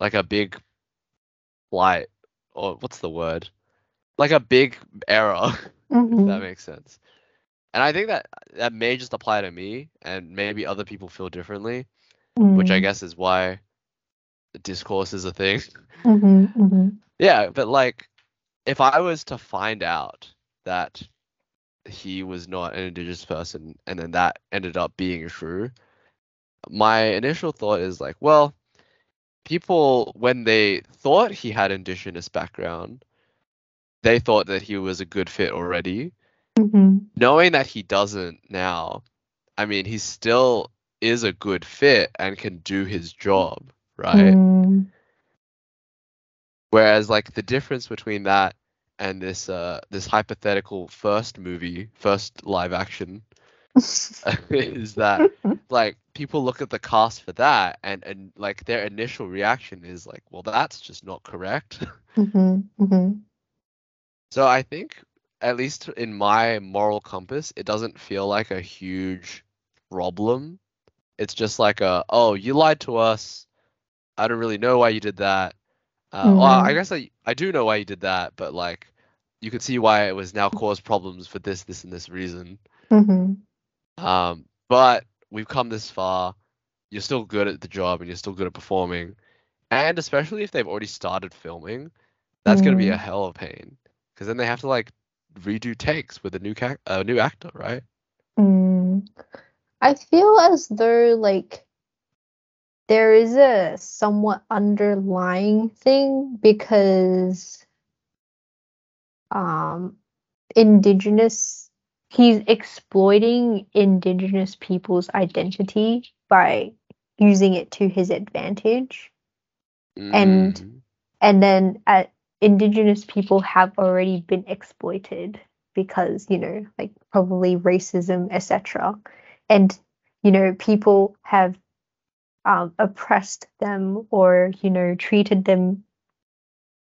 A: like, a big flight, or what's the word? Like, a big error, [LAUGHS] if
B: Mhm.
A: that makes sense. And I think that that may just apply to me, and maybe other people feel differently, which I
B: Mm.
A: guess is why discourse is a thing.
B: Mhm, mhm. [LAUGHS]
A: Yeah, but like, if I was to find out that he was not an indigenous person and then that ended up being true, my initial thought is like, well, people, when they thought he had indigenous background, they thought that he was a good fit already.
B: Mhm.
A: Knowing that he doesn't now, I mean, he still is a good fit and can do his job, right?
B: Mm.
A: Whereas like the difference between that and this uh this hypothetical first movie, first live action [LAUGHS] is that [LAUGHS] like people look at the cast for that and and like their initial reaction is like, well that's just not correct. [LAUGHS]
B: Mhm, mhm.
A: so I think at least in my moral compass, it doesn't feel like a huge problem. It's just like a oh, you lied to us. I don't really know why you did that. Uh, well, I
B: Mhm.
A: guess I I do know why you did that, but like you could see why it was now caused problems for this, this, and this reason.
B: Mhm.
A: Um, but we've come this far. You're still good at the job, and you're still good at performing. And especially if they've already started filming, that's gonna be a
B: Mm.
A: hell of a pain, because then they have to like redo takes with a new ca- a new actor, right?
B: Mm. I feel as though like there is a somewhat underlying thing because um indigenous he's exploiting indigenous people's identity by using it to his advantage. And-
A: Mm,
B: and then uh, indigenous people have already been exploited because you know like probably racism etc and you know people have um, oppressed them or you know treated them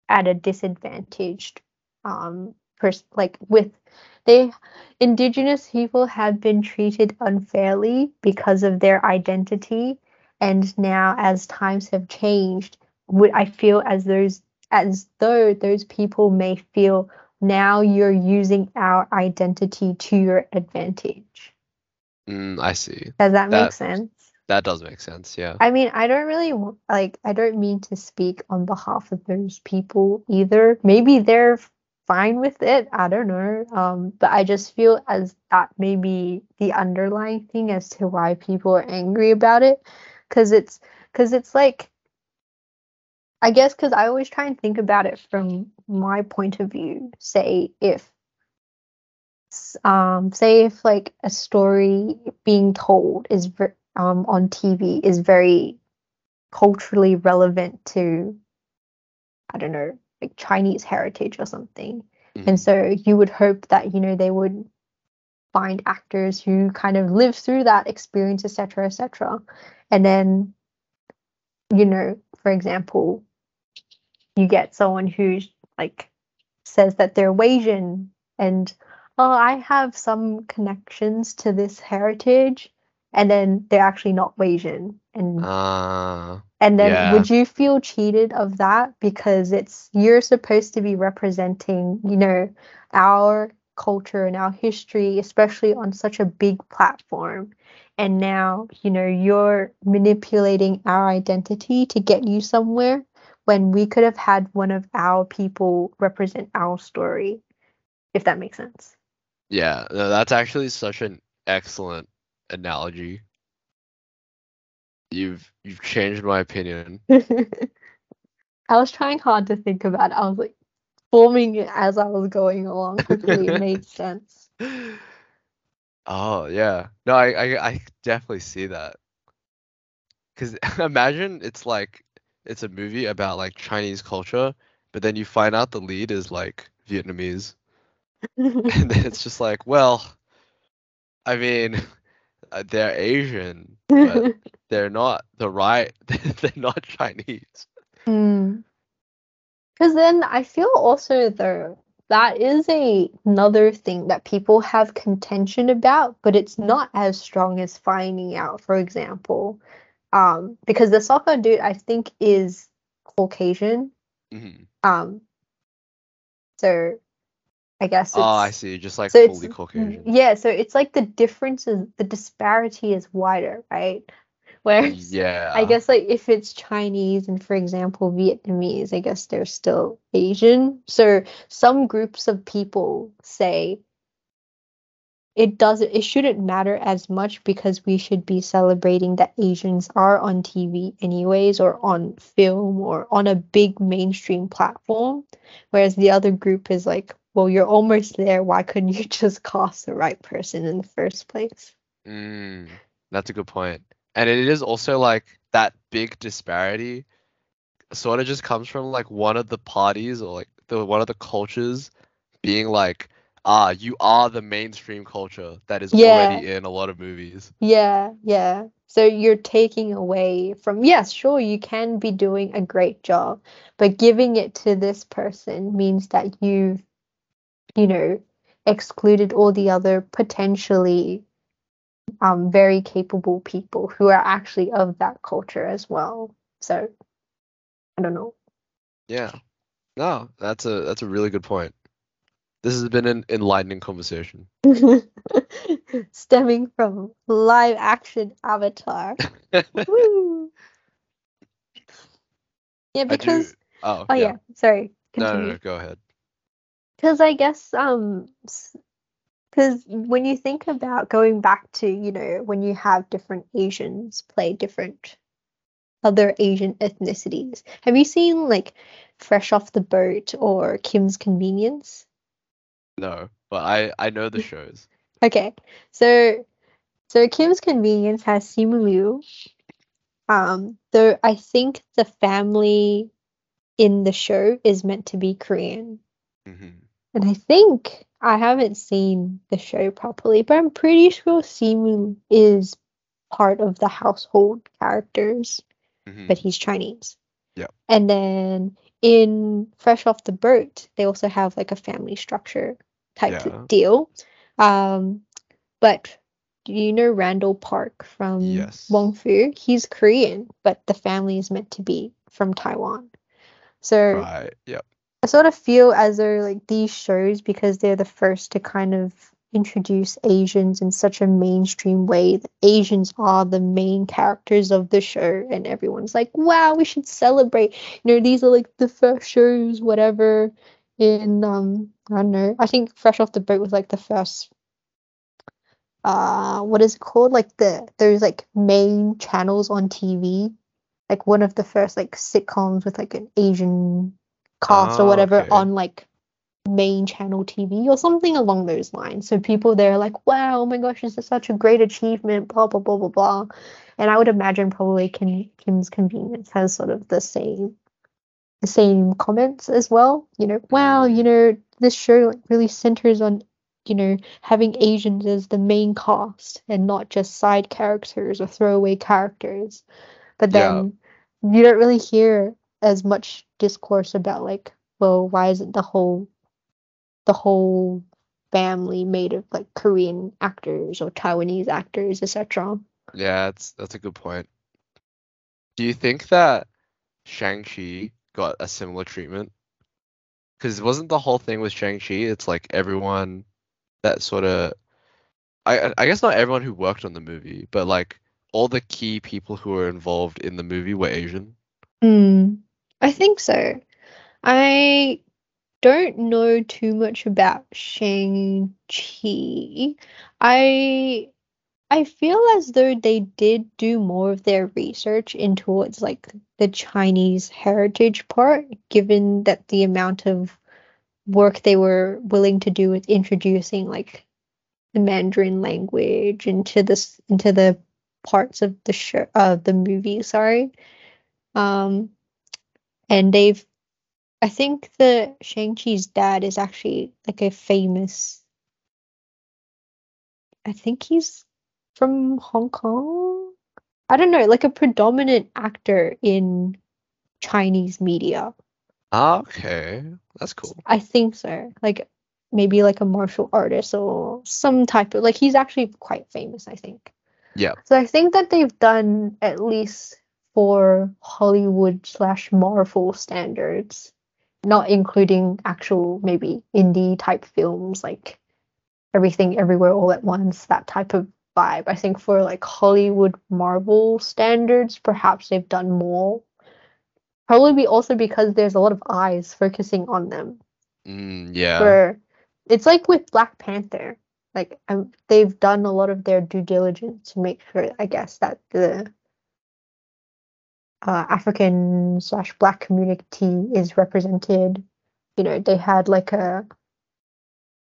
B: at a disadvantaged um pers- like with they indigenous people have been treated unfairly because of their identity and now as times have changed would I feel as those as though those people may feel now you're using our identity to your advantage.
A: Mm, I see.
B: Does that make sense?
A: That does make sense. Yeah.
B: I mean, I don't really like, I don't mean to speak on behalf of those people either. Maybe they're fine with it. I don't know. Um, but I just feel as that may be the underlying thing as to why people are angry about it. Cause it's, cause it's like, I guess because I always try and think about it from my point of view. Say if, um, say if like a story being told is um on TV is very culturally relevant to, I don't know, like Chinese heritage or something.
A: Mhm.
B: And so you would hope that, you know, they would find actors who kind of live through that experience, etc., etc. And then, you know, for example, you get someone who's like says that they're Asian and oh, I have some connections to this heritage, and then they're actually not Asian. And
A: Ah.
B: And then
A: Yeah.
B: would you feel cheated of that because it's you're supposed to be representing, you know, our culture and our history, especially on such a big platform. And now, you know, you're manipulating our identity to get you somewhere when we could have had one of our people represent our story, if that makes sense.
A: Yeah. No, that's actually such an excellent analogy. You've you've changed my opinion. [LAUGHS]
B: I was trying hard to think about it. I was like forming it as I was going along. Hopefully it [LAUGHS] made sense.
A: Oh yeah. No, I I, I definitely see that. Cause [LAUGHS] imagine it's like it's a movie about like Chinese culture, but then you find out the lead is like Vietnamese, and then it's just like, well, I mean, they're Asian, but they're not the right. [LAUGHS] They're not Chinese.
B: Because then I feel also though that is a another thing that people have contention about, but it's not as strong as finding out, for example, um, because the Sokka dude I think is Caucasian.
A: Mhm.
B: Um, so I guess it's
A: Oh, I see. Just like
B: so
A: fully Caucasian.
B: yeah, so it's like the difference is the disparity is wider, right? Whereas
A: Yeah.
B: I guess like if it's Chinese and for example Vietnamese, I guess they're still Asian. So some groups of people say it doesn't it shouldn't matter as much because we should be celebrating that Asians are on TV anyways or on film or on a big mainstream platform. Whereas the other group is like, well, you're almost there. Why couldn't you [LAUGHS] just cast the right person in the first place?
A: Mm, that's a good point. And it is also like that big disparity sort of just comes from like one of the parties or like the one of the cultures being like, ah, you are the mainstream culture that is
B: Yeah.
A: already in a lot of movies.
B: Yeah, yeah. So you're taking away from, yes, sure, you can be doing a great job, but giving it to this person means that you've, you know, excluded all the other potentially um very capable people who are actually of that culture as well. So I don't know.
A: Yeah. No, that's a that's a really good point. This has been an enlightening conversation. [LAUGHS]
B: Stemming from live action Avatar. [LAUGHS] Woo. Yeah,
A: do.
B: because
A: Oh,
B: oh yeah, sorry.
A: No, no, no, go ahead.
B: Because I guess um because when you think about going back to, you know, when you have different Asians play different other Asian ethnicities, have you seen like Fresh Off the Boat or Kim's Convenience?
A: No, but I I know the shows. [LAUGHS]
B: Okay, so so Kim's Convenience has Simu Liu. Um, though I think the family in the show is meant to be Korean.
A: hmm
B: And I think I haven't seen the show properly, but I'm pretty sure Simu is part of the household characters,
A: hmm
B: but he's Chinese.
A: Yeah.
B: And then in Fresh Off the Boat, they also have like a family structure type
A: Yeah.
B: deal. Um, but do you know Randall Park from
A: Yes.
B: Wong Fu? He's Korean, but the family is meant to be from Taiwan. So
A: Right. Yep.
B: I sort of feel as though like these shows, because they're the first to kind of introduce Asians in such a mainstream way, that Asians are the main characters of the show, and everyone's like, wow, we should celebrate. You know, these are like the first shows, whatever. In um, I don't know. I think Fresh Off the Boat was like the first. Uh, what is it called? Like the those like main channels on TV, like one of the first like sitcoms with like an Asian cast or
A: Ah,
B: whatever
A: okay.
B: on like main channel TV or something along those lines. So people there are like, wow, oh my gosh, this is such a great achievement, blah blah blah blah blah. And I would imagine probably Kim, Kim's Convenience has sort of the same the same comments as well. You know, wow, you know, this show like, really centers on you know having Asians as the main cast and not just side characters or throwaway characters. But
A: Yeah.
B: then you don't really hear as much discourse about like, well, why isn't the whole the whole family made of like Korean actors or Taiwanese actors, etc.
A: Yeah, that's that's a good point. Do you think that Shang-Chi got a similar treatment? Because wasn't the whole thing with Shang-Chi, it's like everyone that sort of I I guess not everyone who worked on the movie, but like all the key people who were involved in the movie were Asian.
B: Mm, I think so. I don't know too much about Shang-Chi. I I feel as though they did do more of their research in towards like the Chinese heritage part, given that the amount of work they were willing to do with introducing like the Mandarin language into this into the parts of the show of the movie, sorry. Um and they've I think the Shang-Chi's dad is actually like a famous I think he's from Hong Kong. I don't know, like a predominant actor in Chinese media.
A: Ah, okay. That's cool.
B: I think so. Like maybe like a martial artist or some type of like he's actually quite famous, I think.
A: Yeah.
B: So I think that they've done at least for Hollywood slash Marvel standards, not including actual maybe indie type films like Everything Everywhere All at Once, that type of vibe. I think for like Hollywood Marvel standards, perhaps they've done more. Probably be also because there's a lot of eyes focusing on them
A: Mm, yeah.
B: where it's like with Black Panther, like um, they've done a lot of their due diligence to make sure, I guess, that the uh, African slash Black community is represented. You know, they had like a,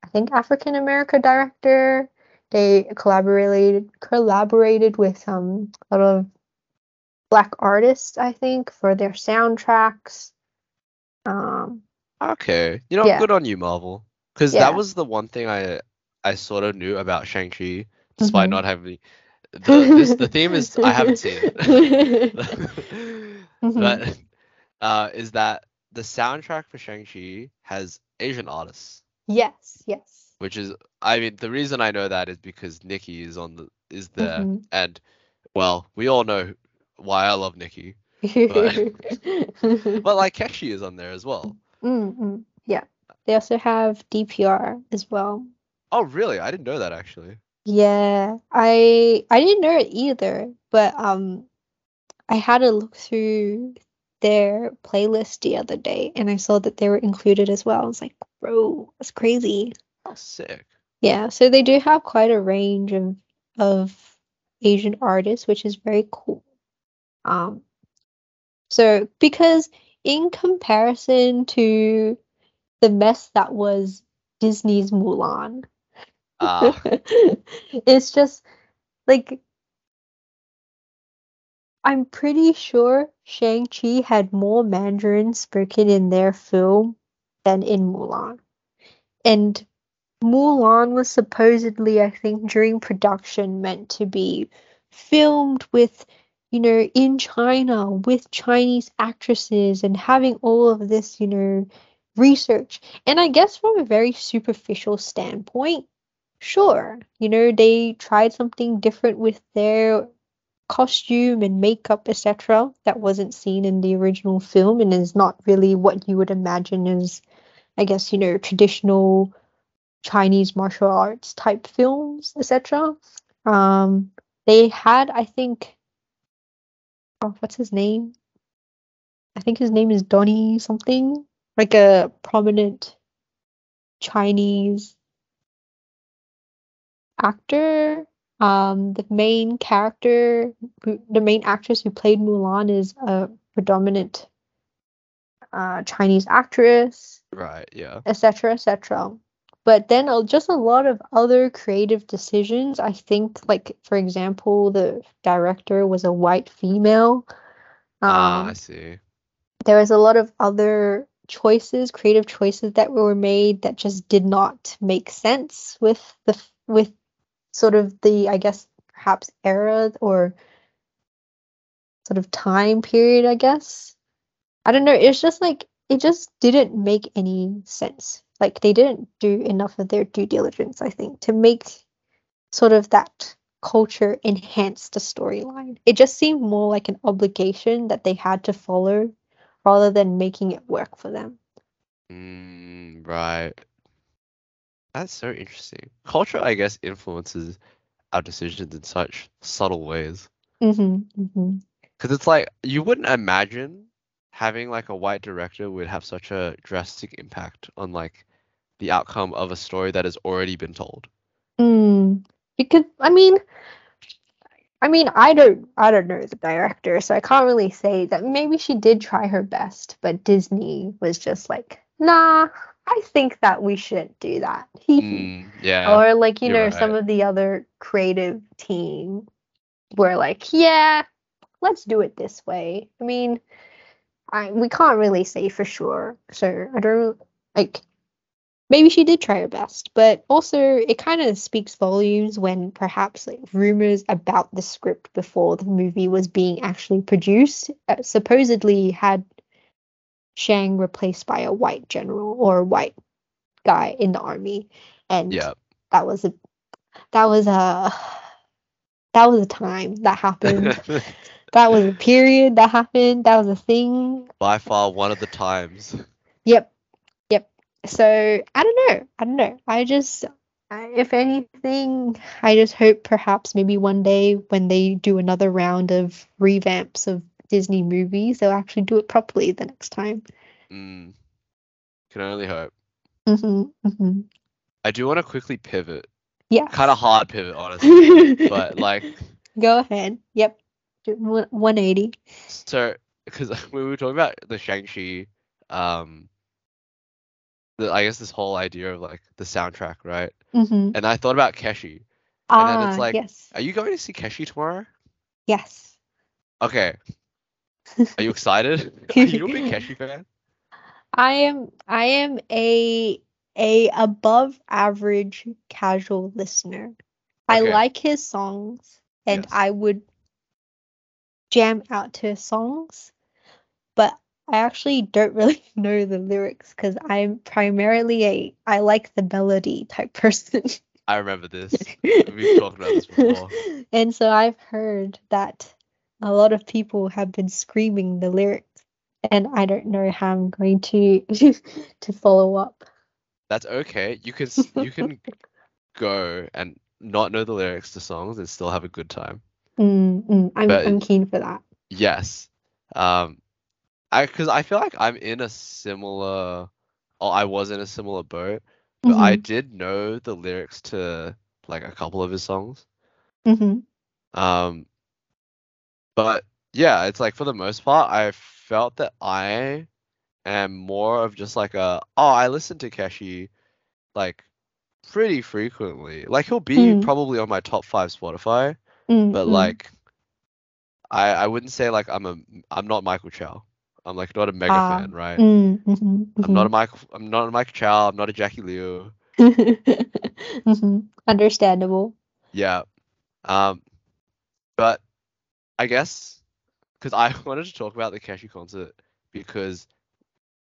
B: I think African America director. They collaborated collaborated with um a lot of Black artists, I think, for their soundtracks. Um,
A: Okay. You know,
B: Yeah.
A: good on you, Marvel. Because
B: Yeah.
A: that was the one thing I I sort of knew about Shang-Chi, despite
B: Mhm.
A: not having the this, the theme is I haven't seen it. [LAUGHS] But [LAUGHS] uh, is that the soundtrack for Shang-Chi has Asian artists,
B: yes, yes.
A: which is I mean the reason I know that is because Niki is on the is there,
B: Mhm.
A: and well we all know why I love Niki,
B: Mm, [LAUGHS]
A: but like Keshi is on there as well.
B: mm, yeah. They also have DPR as well.
A: Oh really? I didn't know that actually.
B: Yeah, I I didn't know it either, but um I had a look through their playlist the other day and I saw that they were included as well. I was like, bro, that's crazy.
A: Oh sick.
B: Yeah, so they do have quite a range of of Asian artists, which is very cool. Um, so because in comparison to the mess that was Disney's Mulan,
A: Ah, [LAUGHS]
B: it's just like I'm pretty sure Shang-Chi had more Mandarin spoken in their film than in Mulan. And Mulan was supposedly, I think, during production meant to be filmed with, you know, in China with Chinese actresses and having all of this, you know, research. And I guess from a very superficial standpoint, sure, you know, they tried something different with their costume and makeup, etc., that wasn't seen in the original film and is not really what you would imagine as, I guess, you know, traditional Chinese martial arts type films, etc. Um, they had, I think, oh, what's his name? I think his name is Donnie something, like a prominent Chinese actor. Um, the main character, the main actress who played Mulan, is a predominant uh, Chinese actress,
A: Right. Yeah.
B: etc., etc. But then uh, just a lot of other creative decisions. I think, like for example, the director was a white female.
A: Ah,
B: Um,
A: I see.
B: there was a lot of other choices, creative choices that were made that just did not make sense with the with sort of the I guess perhaps era or sort of time period, I guess. I don't know, it's just like it just didn't make any sense. Like they didn't do enough of their due diligence, I think, to make sort of that culture enhance the storyline. It just seemed more like an obligation that they had to follow rather than making it work for them.
A: Mm, right. That's so interesting. Culture, I guess, influences our decisions in such subtle ways.
B: Mm-hmm, mm-hmm.
A: Because it's like you wouldn't imagine having like a white director would have such a drastic impact on like the outcome of a story that has already been told.
B: Mm. Because I mean, I mean, I don't, I don't know the director, so I can't really say that. Maybe she did try her best, but Disney was just like, nah. I think that we shouldn't do that. [LAUGHS]
A: Mm, yeah.
B: Or like, you know, some of the other creative team were like, yeah, let's do it this way. I mean, I we can't really say for sure. So I don't like maybe she did try her best, but also it kind of speaks volumes when perhaps like rumors about the script before the movie was being actually produced uh, supposedly had Shang replaced by a white general or a white guy in the army, and
A: Yeah.
B: that was a that was a that was a time that happened. [LAUGHS] that was a period that happened. That was a thing.
A: By far one of the times.
B: Yep, yep. So I don't know. I don't know. I just, if anything, I just hope perhaps maybe one day when they do another round of revamps of Disney movies, they'll actually do it properly the next time.
A: Mm, can only hope.
B: hmm hmm
A: I do want to quickly pivot.
B: Yeah.
A: Kind of hard pivot, honestly. [LAUGHS] but like,
B: Go ahead. Yep. One- 180.
A: so because [LAUGHS] we were talking about the Shang-Chi, um, the, I guess this whole idea of like the soundtrack, right?
B: Mm-hmm.
A: And I thought about Keshi.
B: Ah,
A: then it's like,
B: yes.
A: Are you going to see Keshi tomorrow?
B: Yes.
A: Okay. Are you excited? [LAUGHS] Are you a big Keshi fan?
B: I am I am a a above average casual listener. I like his songs and
A: Yes.
B: I would jam out to his songs, but I actually don't really [LAUGHS] know the lyrics because I'm primarily a I like the melody type [LAUGHS] person.
A: I remember this. We've talked about this before.
B: And so I've heard that a lot of people have been screaming the lyrics and I don't know how I'm going to [LAUGHS] to follow up.
A: That's okay. You can you can [LAUGHS] go and not know the lyrics to songs and still have a good time.
B: Mm, mm, I'm
A: But-
B: I'm keen for that.
A: Yes. Um, I because I feel like I'm in a similar, or I was in a similar boat, but I
B: Mhm,
A: did know the lyrics to like a couple of his songs.
B: Mm-hmm.
A: Um, but yeah, it's like for the most part, I felt that I am more of just like a oh, I listen to Keshi like pretty frequently. Like he'll be
B: Mm.
A: probably on my top five Spotify,
B: mm,
A: but
B: mm.
A: like I I wouldn't say like I'm a I'm not Michael Chow. I'm like not a mega
B: Ah,
A: fan, right?
B: Mm, mhm,
A: I'm not a Michael I'm not a Michael Chow, I'm not a Jackie Liu. [LAUGHS]
B: mhm. Mhm, Understandable.
A: Yeah. Um but I guess because I [LAUGHS] wanted to talk about the Keshi concert because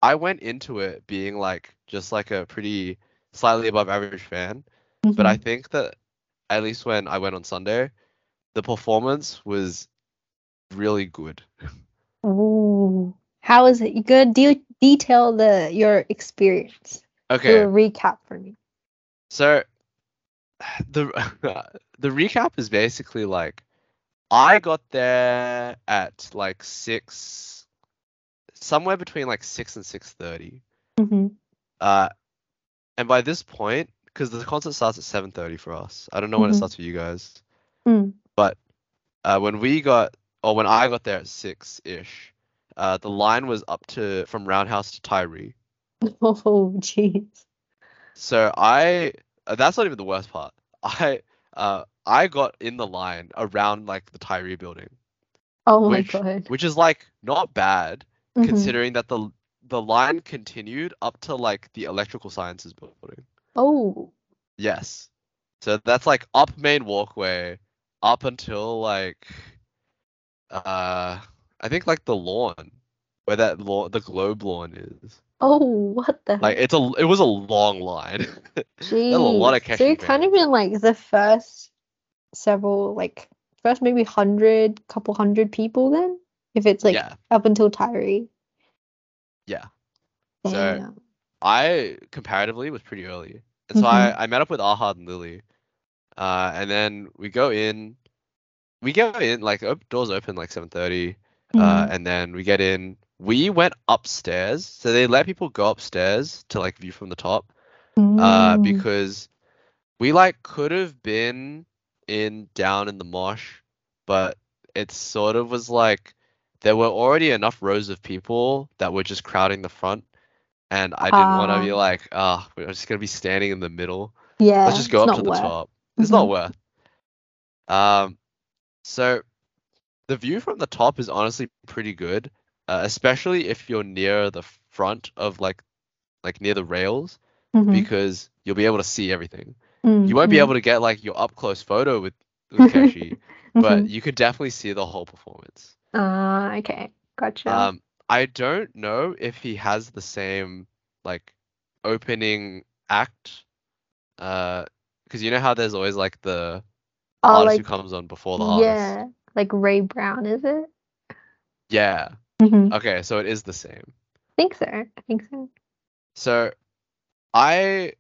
A: I went into it being like just like a pretty slightly above average fan, but I
B: Mhm,
A: think that at least when I went on Sunday, the performance was really good.
B: Ooh. How is it? You could de- detail the your experience. Do
A: Okay,
B: a recap for me.
A: so [SIGHS] the [LAUGHS] the recap is basically like I got there at like six, somewhere between like six and six thirty.
B: hmm
A: Uh, and by this point, because the concert starts at seven thirty for us, I don't know when it
B: Mhm.
A: starts for you guys.
B: Mm.
A: But uh, when we got, or when I got there at six ish, uh, the line was up to from Roundhouse to Tyree. [LAUGHS]
B: Oh, jeez.
A: So I, uh, that's not even the worst part. I, uh, I got in the line around like the Tyree building,
B: Oh my
A: which,
B: god.
A: which is like not bad
B: Mhm.
A: considering that the the line continued up to like the electrical sciences building.
B: Oh.
A: Yes. So that's like up main walkway up until like uh I think like the lawn where that lawn the globe lawn is.
B: Oh, what the
A: Like it's a it was a long line. [LAUGHS]
B: Jeez.
A: a lot of
B: So you're kind of in like the first several, like first maybe hundred, couple hundred people then? If it's like
A: yeah.
B: up until Tyree.
A: Yeah. So I comparatively was pretty early. And so
B: Mhm.
A: I, I met up with Ahad and Lily. Uh and then we go in we go in like op- doors open like 7:30 uh
B: Mhm.
A: and then we get in we went upstairs so they let people go upstairs to like view from the top uh
B: Mm.
A: because we like could have been in down in the mosh but it sort of was like there were already enough rows of people that were just crowding the front and I didn't want to be
B: Ah.
A: like ah we're just gonna be standing in the middle
B: Yeah,
A: let's just go up to
B: not
A: the
B: worth.
A: top it's not
B: Mhm.
A: worth um so the view from the top is honestly pretty good uh, especially if you're near the front of like like near the rails
B: Mhm.
A: because you'll be able to see everything
B: Mm,
A: you won't be able to get like your up close photo with, with [LAUGHS] Keshi but you could definitely see the whole performance
B: Ah, okay. Gotcha.
A: um I don't know if he has the same like opening act uh because you know how there's always like the
B: oh,
A: artist
B: like
A: who comes on before the artist.
B: yeah, like Ray Brown, is it?
A: Yeah.
B: hmm
A: Okay, so it is the same.
B: I think so. I think so.
A: So I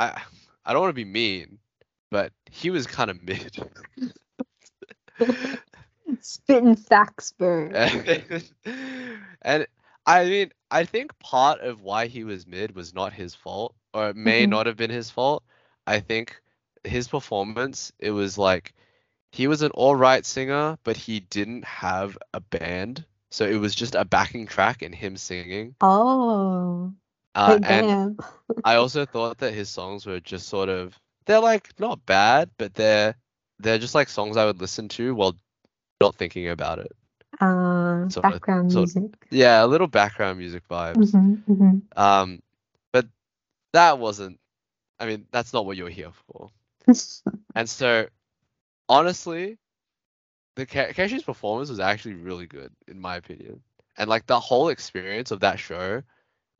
A: I I don't want to be mean, but he was kind of mid.
B: Spitting facts, burn. [LAUGHS]
A: and I mean, I think part of why he was mid was not his fault, or it may
B: Mhm.
A: not have been his fault. I think his performance, it was like he was an all right singer, but he didn't have a band, so it was just a backing track and him singing.
B: Oh,
A: Uh,
B: wait,
A: and. [LAUGHS] I also thought that his songs were just sort of they're like not bad, but they're they're just like songs I would listen to while not thinking about it.
B: Uh,
A: Sort
B: background
A: of-
B: music.
A: Yeah, a little background music vibes.
B: hmm hmm
A: Um, but that wasn't. I mean, that's not what you're here for. [LAUGHS] And so, honestly, the Ke- Keshi's performance was actually really good in my opinion. And like the whole experience of that show,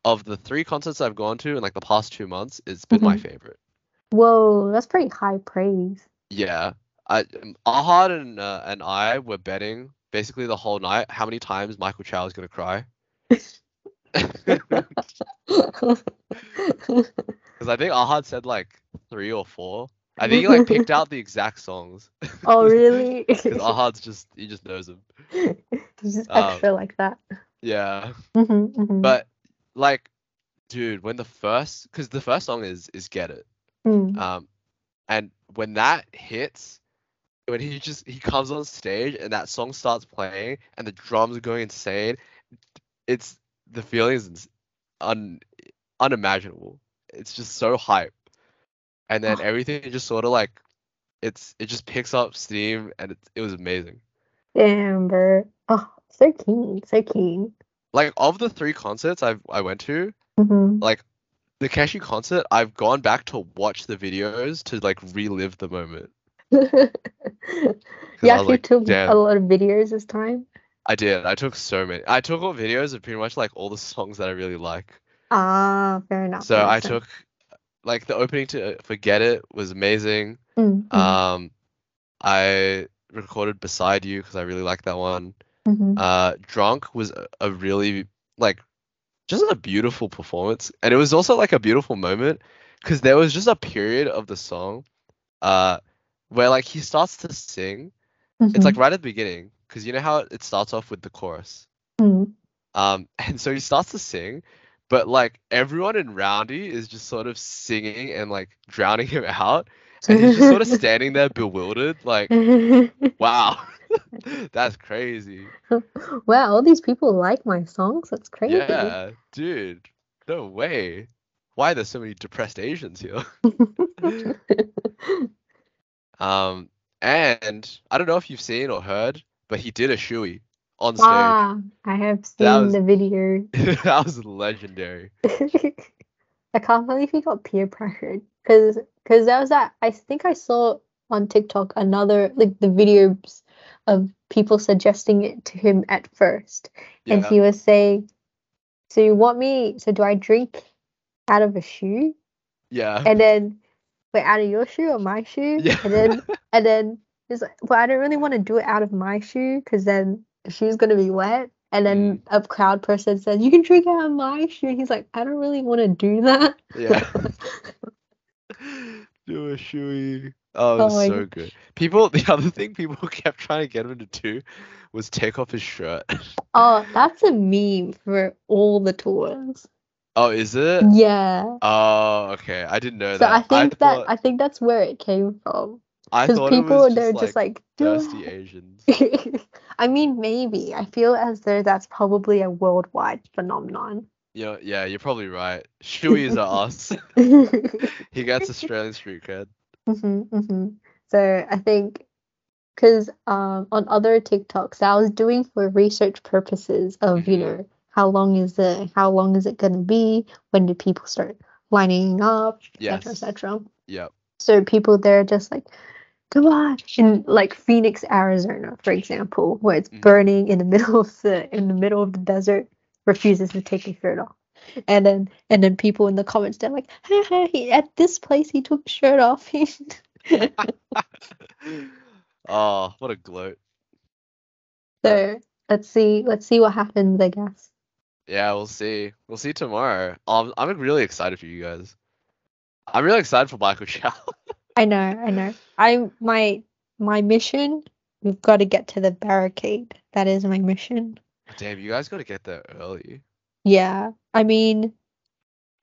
A: of the three concerts I've gone to in like the past two months, it's been my
B: Mhm.
A: favorite.
B: Whoa, that's pretty high praise.
A: Yeah, I Ahad and uh, and I were betting basically the whole night how many times Michael Chow is gonna cry. [LAUGHS] [LAUGHS] Because I think Ahad said like three or four. I think he like picked out the exact songs. [LAUGHS]
B: oh, really?
A: Because Ahad's just he just knows them.
B: It's just
A: Um,
B: extra like that.
A: Yeah,
B: hmm hmm
A: but like, dude, when the first because the first song is is Get It.
B: Mm.
A: Um, and when that hits, when he just he comes on stage and that song starts playing and the drums are going insane, it's the feeling is un unimaginable. It's just so hype, and then
B: Oh. [SIGHS]
A: everything just sort of like it's it just picks up steam and it it was amazing.
B: Damn, bro. Oh, so keen, so keen.
A: Like of the three concerts I've I went to,
B: hmm
A: like the Keshi concert, I've gone back to watch the videos to like relive the moment. [LAUGHS] yeah,
B: actually
A: like,
B: took
A: damn.
B: a lot of videos this time.
A: I did. I took so many. I took all videos of pretty much like all the songs that I really like.
B: Ah, fair enough.
A: So I
B: sense.
A: took like the opening to uh, Forget It was amazing.
B: Mm, mm.
A: Um I recorded Beside You because I really like that one.
B: Mhm.
A: Uh, Drunk was a, a really like just a beautiful performance, and it was also like a beautiful moment because there was just a period of the song, uh, where like he starts to sing. It's like right at the beginning because you know how it starts off with the chorus.
B: Mhm.
A: Um, [LAUGHS] and so he starts to sing, but like everyone in Roundy is just sort of singing and like drowning him [LAUGHS] out, and he's just sort of [LAUGHS] standing there bewildered, like, [LAUGHS] wow, [LAUGHS] that's crazy.
B: wow, all these people like my songs. That's crazy.
A: Yeah, dude, no way. Why there's so many depressed Asians here? Um, and I don't know if you've seen or heard, but he did a shoey on stage.
B: ah, I have seen
A: was-
B: the video.
A: that was legendary.
B: I can't believe he got peer pressured because because that was that I think I saw on TikTok another like the videos of people suggesting it to him at first, and he was saying, "So you want me? So do I drink out of a shoe,
A: Yeah.
B: and then wait out of your shoe or my shoe,
A: Yeah.
B: and then [LAUGHS] and then he's like, well, I don't really want to do it out of my shoe because then the shoe's gonna be wet." And then
A: Mm.
B: a crowd person says, "You can drink out of my shoe." He's like, "I don't really want to do that."
A: Yeah. [LAUGHS] Do a shoey. Oh, it
B: Oh
A: so good. People, [LAUGHS] the other thing people [LAUGHS] kept trying to get him to do was take off his shirt.
B: Oh, that's a meme for all the tours.
A: Oh, is it?
B: Yeah.
A: Oh, okay. I didn't know
B: So
A: that.
B: I think that
A: thought,
B: I think that's where it came from.
A: I
B: Because
A: thought it
B: people
A: was
B: they're
A: just
B: just
A: like
B: like,
A: thirsty
B: it."
A: Asians. [LAUGHS]
B: I mean, maybe. I feel as though that's probably a worldwide phenomenon.
A: Know, yeah, you're probably right. Shoeys are us.
B: hmm [LAUGHS] [LAUGHS]
A: He gets Australian street cred.
B: hmm So I think because um, on other TikToks I was doing for research purposes of you
A: Mhm.
B: know how long is it how long is it gonna be when do people start lining up etc
A: Yes.
B: etc.
A: Yep.
B: So people there are just like, come on, in like Phoenix, Arizona, for example, where it's
A: Mhm.
B: burning in the [LAUGHS] middle of the in the middle of the desert, refuses to take his shirt off. And then and then people in the comments they're like, hey, hey, he, at this place he took shirt off. [LAUGHS] [LAUGHS]
A: oh, what a gloat.
B: so let's see let's see what happens, I guess.
A: Yeah, we'll see. We'll see tomorrow. Um, I'm really excited for you guys. I'm really excited for Michael Chow.
B: I know, I know. I my my mission, we've got to get to the barricade. That is my mission.
A: Damn, you guys got to get there early.
B: Yeah, I mean,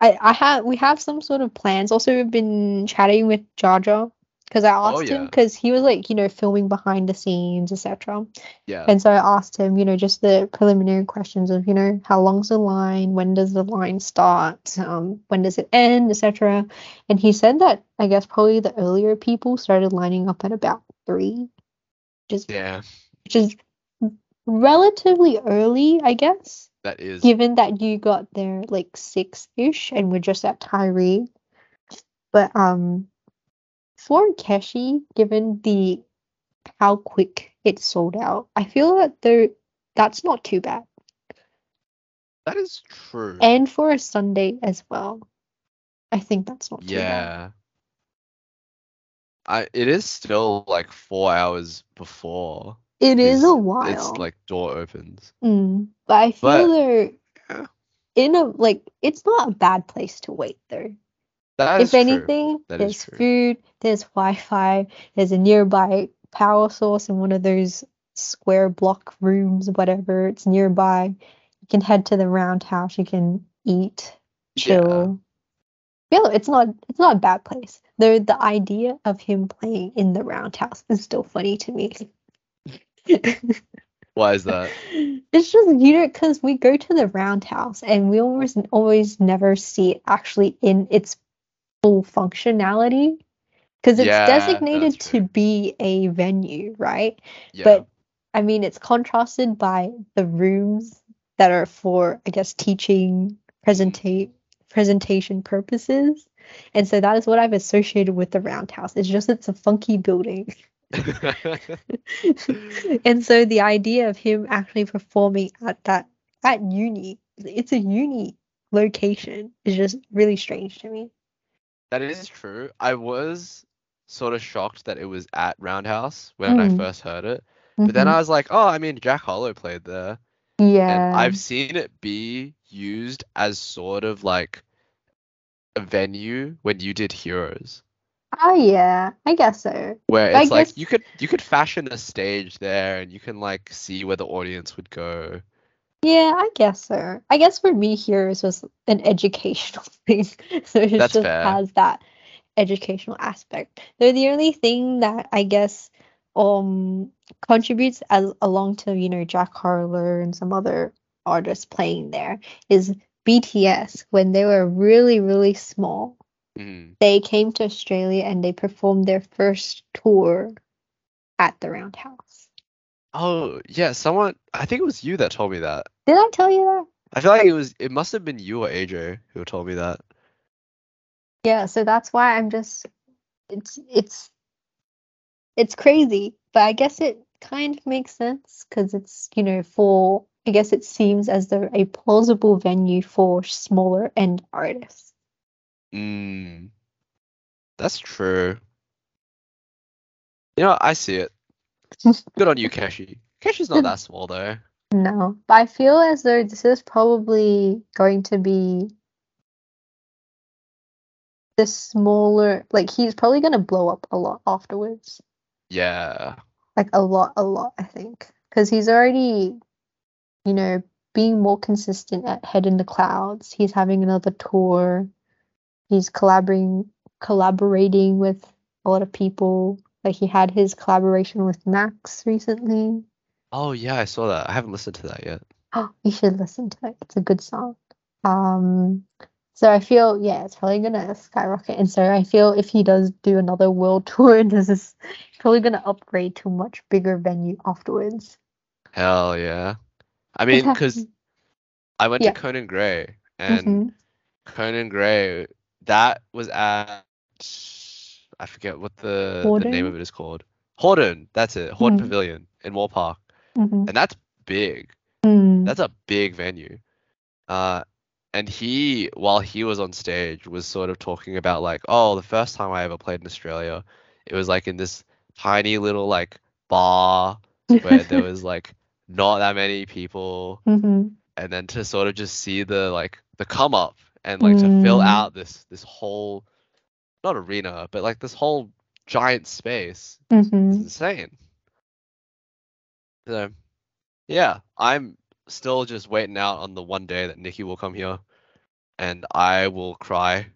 B: I I have we have some sort of plans. Also, we've been chatting with Jaja because I
A: Oh,
B: asked him because he was like you know filming behind the scenes, etc.
A: Yeah.
B: And so I asked him, you know, just the preliminary questions of you know how long's the line, when does the line start, um, when does it end, etc. And he said that I guess probably the earlier people started lining up at about three, just
A: Yeah,
B: which is relatively early, I guess
A: that is.
B: given that you got there like six-ish and we're just at Tyree. But um for Keshi, given the how quick it sold out, I feel that there that's not too bad.
A: That is true.
B: And for a Sunday as well. I think that's not too bad.
A: Yeah. I it is still like four hours before
B: It is a while.
A: it's like door opens.
B: Mm, but I feel
A: But-
B: they're
A: Yeah.
B: in a like it's not a bad place to wait though.
A: That
B: if anything, there's food, there's Wi-Fi, there's a nearby power source in one of those square block rooms, whatever. It's nearby. You can head to the roundhouse. You can eat, chill. Yeah, it's not it's not a bad place. Though the idea of him playing in the roundhouse is still funny to me. [LAUGHS]
A: Why is that? [LAUGHS]
B: It's just you know because we go to the roundhouse and we almost always never see it actually in its full functionality because it's
A: Yeah,
B: designated to be a venue, right?
A: Yeah.
B: But I mean, it's contrasted by the rooms that are for, I guess, teaching, presentate, presentation purposes. And so that is what I've associated with the roundhouse. It's just it's a funky building. [LAUGHS] and so the idea of him actually performing at that at uni, it's a uni location, is just really strange to me.
A: That is true. I was sort of shocked that it was at Roundhouse when I
B: Mm.
A: first heard it. But then
B: Mhm.
A: I was like, oh, I mean, Jack Harlow played there.
B: yeah.
A: And I've seen it be used as sort of like a venue when you did Heroes,
B: Oh yeah, I guess so.
A: where
B: I
A: it's like
B: guess-
A: you could you could fashion a stage there and you can like see where the audience would go.
B: Yeah, I guess so. I guess for me, Heroes was an educational [LAUGHS] thing, so it
A: That's
B: just
A: fair.
B: has that educational aspect. Though the only thing that I guess um contributes as along to you know Jack Harlow and some other artists playing there is BTS when they were really really small.
A: Mm.
B: They came to Australia and they performed their first tour at the Roundhouse.
A: Oh yeah, someone I think it was you that told me that.
B: Did I tell you that?
A: I feel like it was it must have been you or AJ who told me that.
B: Yeah, so that's why I'm just it's it's it's crazy, but I guess it kind of makes sense because it's, you know, for I guess it seems as though a plausible venue for smaller end artists.
A: Mm. That's true. You know, I see it. Good on you, Keshi. Keshi's not that small though.
B: No, but I feel as though this is probably going to be the smaller, like he's probably going to blow up a lot afterwards.
A: Yeah.
B: like a lot, a lot, I think, because he's already, you know, being more consistent at Head in the Clouds. He's having another tour. He's collaborating, collaborating with a lot of people. Like he had his collaboration with Max recently.
A: Oh yeah, I saw that. I haven't listened to that yet.
B: Oh, [GASPS] you should listen to it. It's a good song. Um, so I feel yeah, it's probably gonna skyrocket. And so I feel if he does do another world [LAUGHS] tour, this is probably gonna upgrade to a much bigger venue afterwards.
A: Hell yeah. I mean, because I went
B: Yeah.
A: to Conan Gray and
B: Mhm.
A: Conan Gray, that was at I forget what the, the name of it is called. Hordern, that's it. Hordern
B: Mhm.
A: Pavilion in Moore Park.
B: Mhm.
A: And that's big.
B: Mm.
A: That's a big venue. Uh, and he, while he was on stage, was sort of talking about like, oh, the first time I ever played in Australia, it was like in this tiny little like bar [LAUGHS] where there was like not that many people,
B: Mhm.
A: and then to sort of just see the like the come up and like to fill
B: Mm.
A: out this this whole not arena, but like this whole giant space. It's
B: Mhm.
A: insane. So, yeah, I'm still just waiting out on the one day that Niki will come here, and I will cry.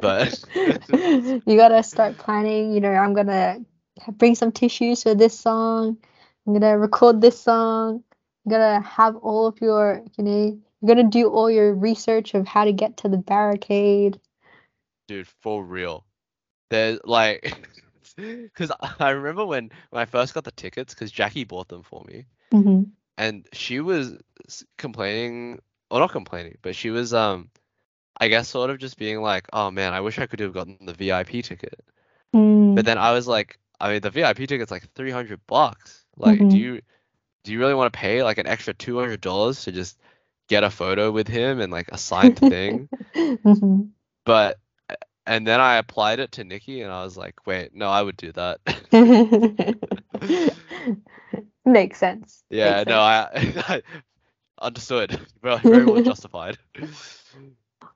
A: But- [LAUGHS] [LAUGHS]
B: you gotta start planning. You know, I'm gonna bring some tissues for this song. I'm gonna record this song. I'm gonna have all of your, you know, you're gonna do all your research of how to get to the barricade.
A: Dude, for real. There's like, [LAUGHS] because I remember when when I first got the tickets, because Jackie bought them for me,
B: hmm
A: and she was complaining, or not complaining, but she was um, I guess sort of just being like, oh man, I wish I could have gotten the VIP ticket.
B: Mm.
A: But then I was like, I mean, the VIP ticket's like 300 bucks. Like,
B: Mhm.
A: do you do you really want to pay like an extra $200 to just get a photo with him and like a signed thing? [LAUGHS]
B: Mhm.
A: But and then I applied it to Niki and I was like, wait, no, I would do that. [LAUGHS]
B: Makes sense.
A: yeah,
B: Makes
A: no, I, [LAUGHS] I understood. [LAUGHS] Very, very well justified.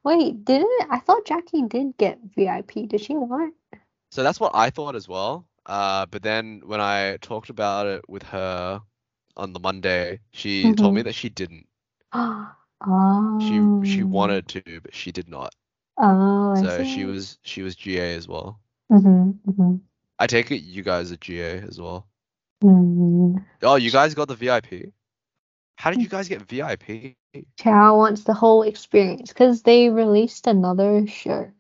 B: Wait, didn't I thought Jackie did get VIP? Did she not?
A: So that's what I thought as well. Uh, but then when I talked about it with her on the Monday, she told me
B: Mhm.
A: that she didn't.
B: oh. [GASPS]
A: She she wanted to, but she did not.
B: Oh, I
A: So she was she was GA as well.
B: Mhm, mhm,
A: I take it you guys are GA as well.
B: mm.
A: Oh, you guys got the VIP? How did you guys get VIP?
B: Chow wants the whole experience because they released another show.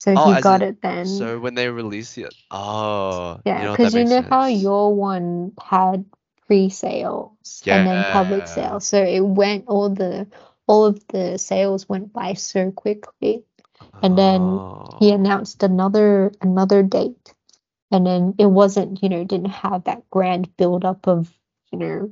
B: So
A: Oh,
B: he got
A: in-
B: it then.
A: So when they release it, oh,
B: Yeah,
A: know what,
B: because you know how your one had pre-sales and then public
A: Yeah.
B: sales. So it went all the all of the sales went by so quickly. and then He
A: Oh.
B: announced another another date. And then it wasn't, you know, didn't have that grand build up of, you know,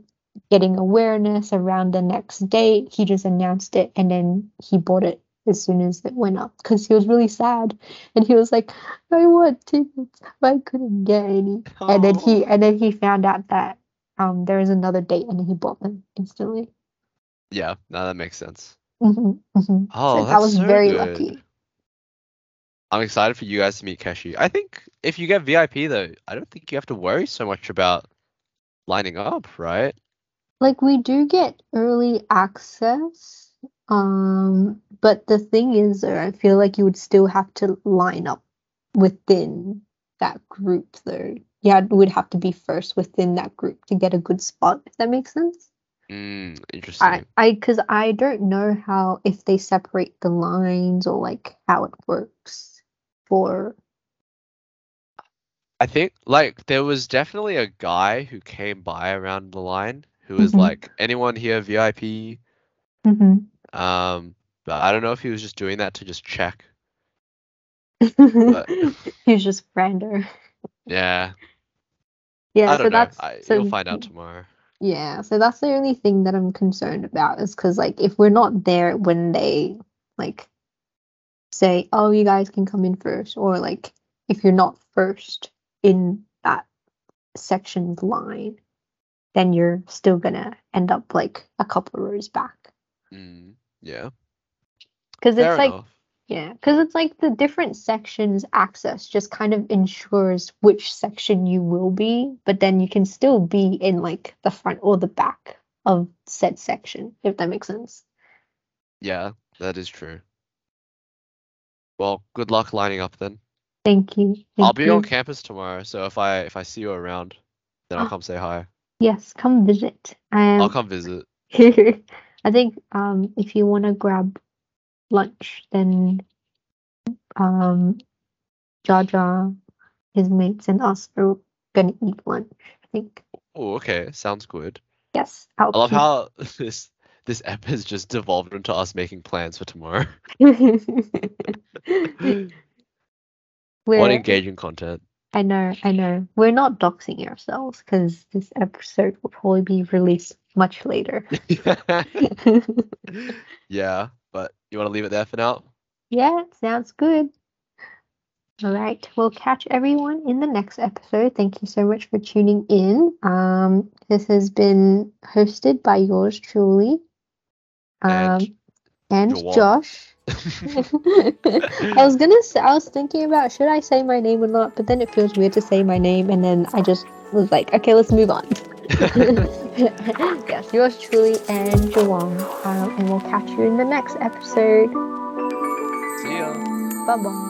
B: getting awareness around the next date. He just announced it and then he bought it as soon as it went up because he was really sad and he was like, I want tickets, but I couldn't get any. And then he and then he found out that um there was another date and he bought them instantly.
A: Yeah, no, that makes sense.
B: hmm hmm
A: Oh,
B: I
A: that's
B: was
A: so
B: very
A: good.
B: lucky.
A: I'm excited for you guys to meet Keshi. I think if you get VIP though, I don't think you have to worry so much about lining up, right?
B: Like we do get early access, um, but the thing is, though, I feel like you would still have to line up within that group, though. Yeah, would have to be first within that group to get a good spot, if that makes sense.
A: Mm, interesting.
B: I, I, because I don't know how if they separate the lines or like how it works for.
A: I think like there was definitely a guy who came by around the line who was
B: Mhm.
A: like, anyone here VIP?
B: Mhm.
A: Um, but I don't know if he was just doing that to just check. [LAUGHS]
B: He was just random.
A: Yeah,
B: Yeah,
A: I
B: so
A: don't know.
B: that's
A: I,
B: so
A: you'll find out tomorrow.
B: Yeah, so that's the only thing that I'm concerned about is because like if we're not there when they like say, oh, you guys can come in first, or like if you're not first in that section's line, then you're still gonna end up like a couple rows back.
A: Mm, yeah,
B: Because
A: fair
B: it's like
A: enough.
B: Yeah, because it's like the different sections access just kind of ensures which section you will be, but then you can still be in like the front or the back of said section, if that makes sense.
A: Yeah, that is true. Well, good luck lining up then.
B: Thank you.
A: I'll
B: thank
A: be on campus tomorrow, so if I if I see you around, then I'll
B: Ah.
A: come say hi.
B: Yes, come visit.
A: I'll
B: Um,
A: come visit. [LAUGHS]
B: I think um if you want to grab lunch, then um Jaja, his mates, and us are gonna eat lunch. I think.
A: Oh, okay, sounds good.
B: Yes, I'll
A: I love
B: keep-
A: how [LAUGHS] this this app has just devolved into us making plans for tomorrow. [LAUGHS] what engaging content.
B: I know, I know. We're not doxing ourselves because this episode will probably be released much later. [LAUGHS]
A: yeah, but you want to leave it there for now?
B: yeah, sounds good. All right, we'll catch everyone in the next episode. Thank you so much for tuning in. Um, this has been hosted by yours truly, um,
A: And
B: and
A: Jawan.
B: Josh. [LAUGHS] I was gonna say, I was thinking about should I say my name or not, but then it feels weird to say my name, and then I just was like, okay, let's move on. [LAUGHS] yes, yours truly and Jawan, um, and we'll catch you in the next episode.
A: See ya.
B: Bye bye.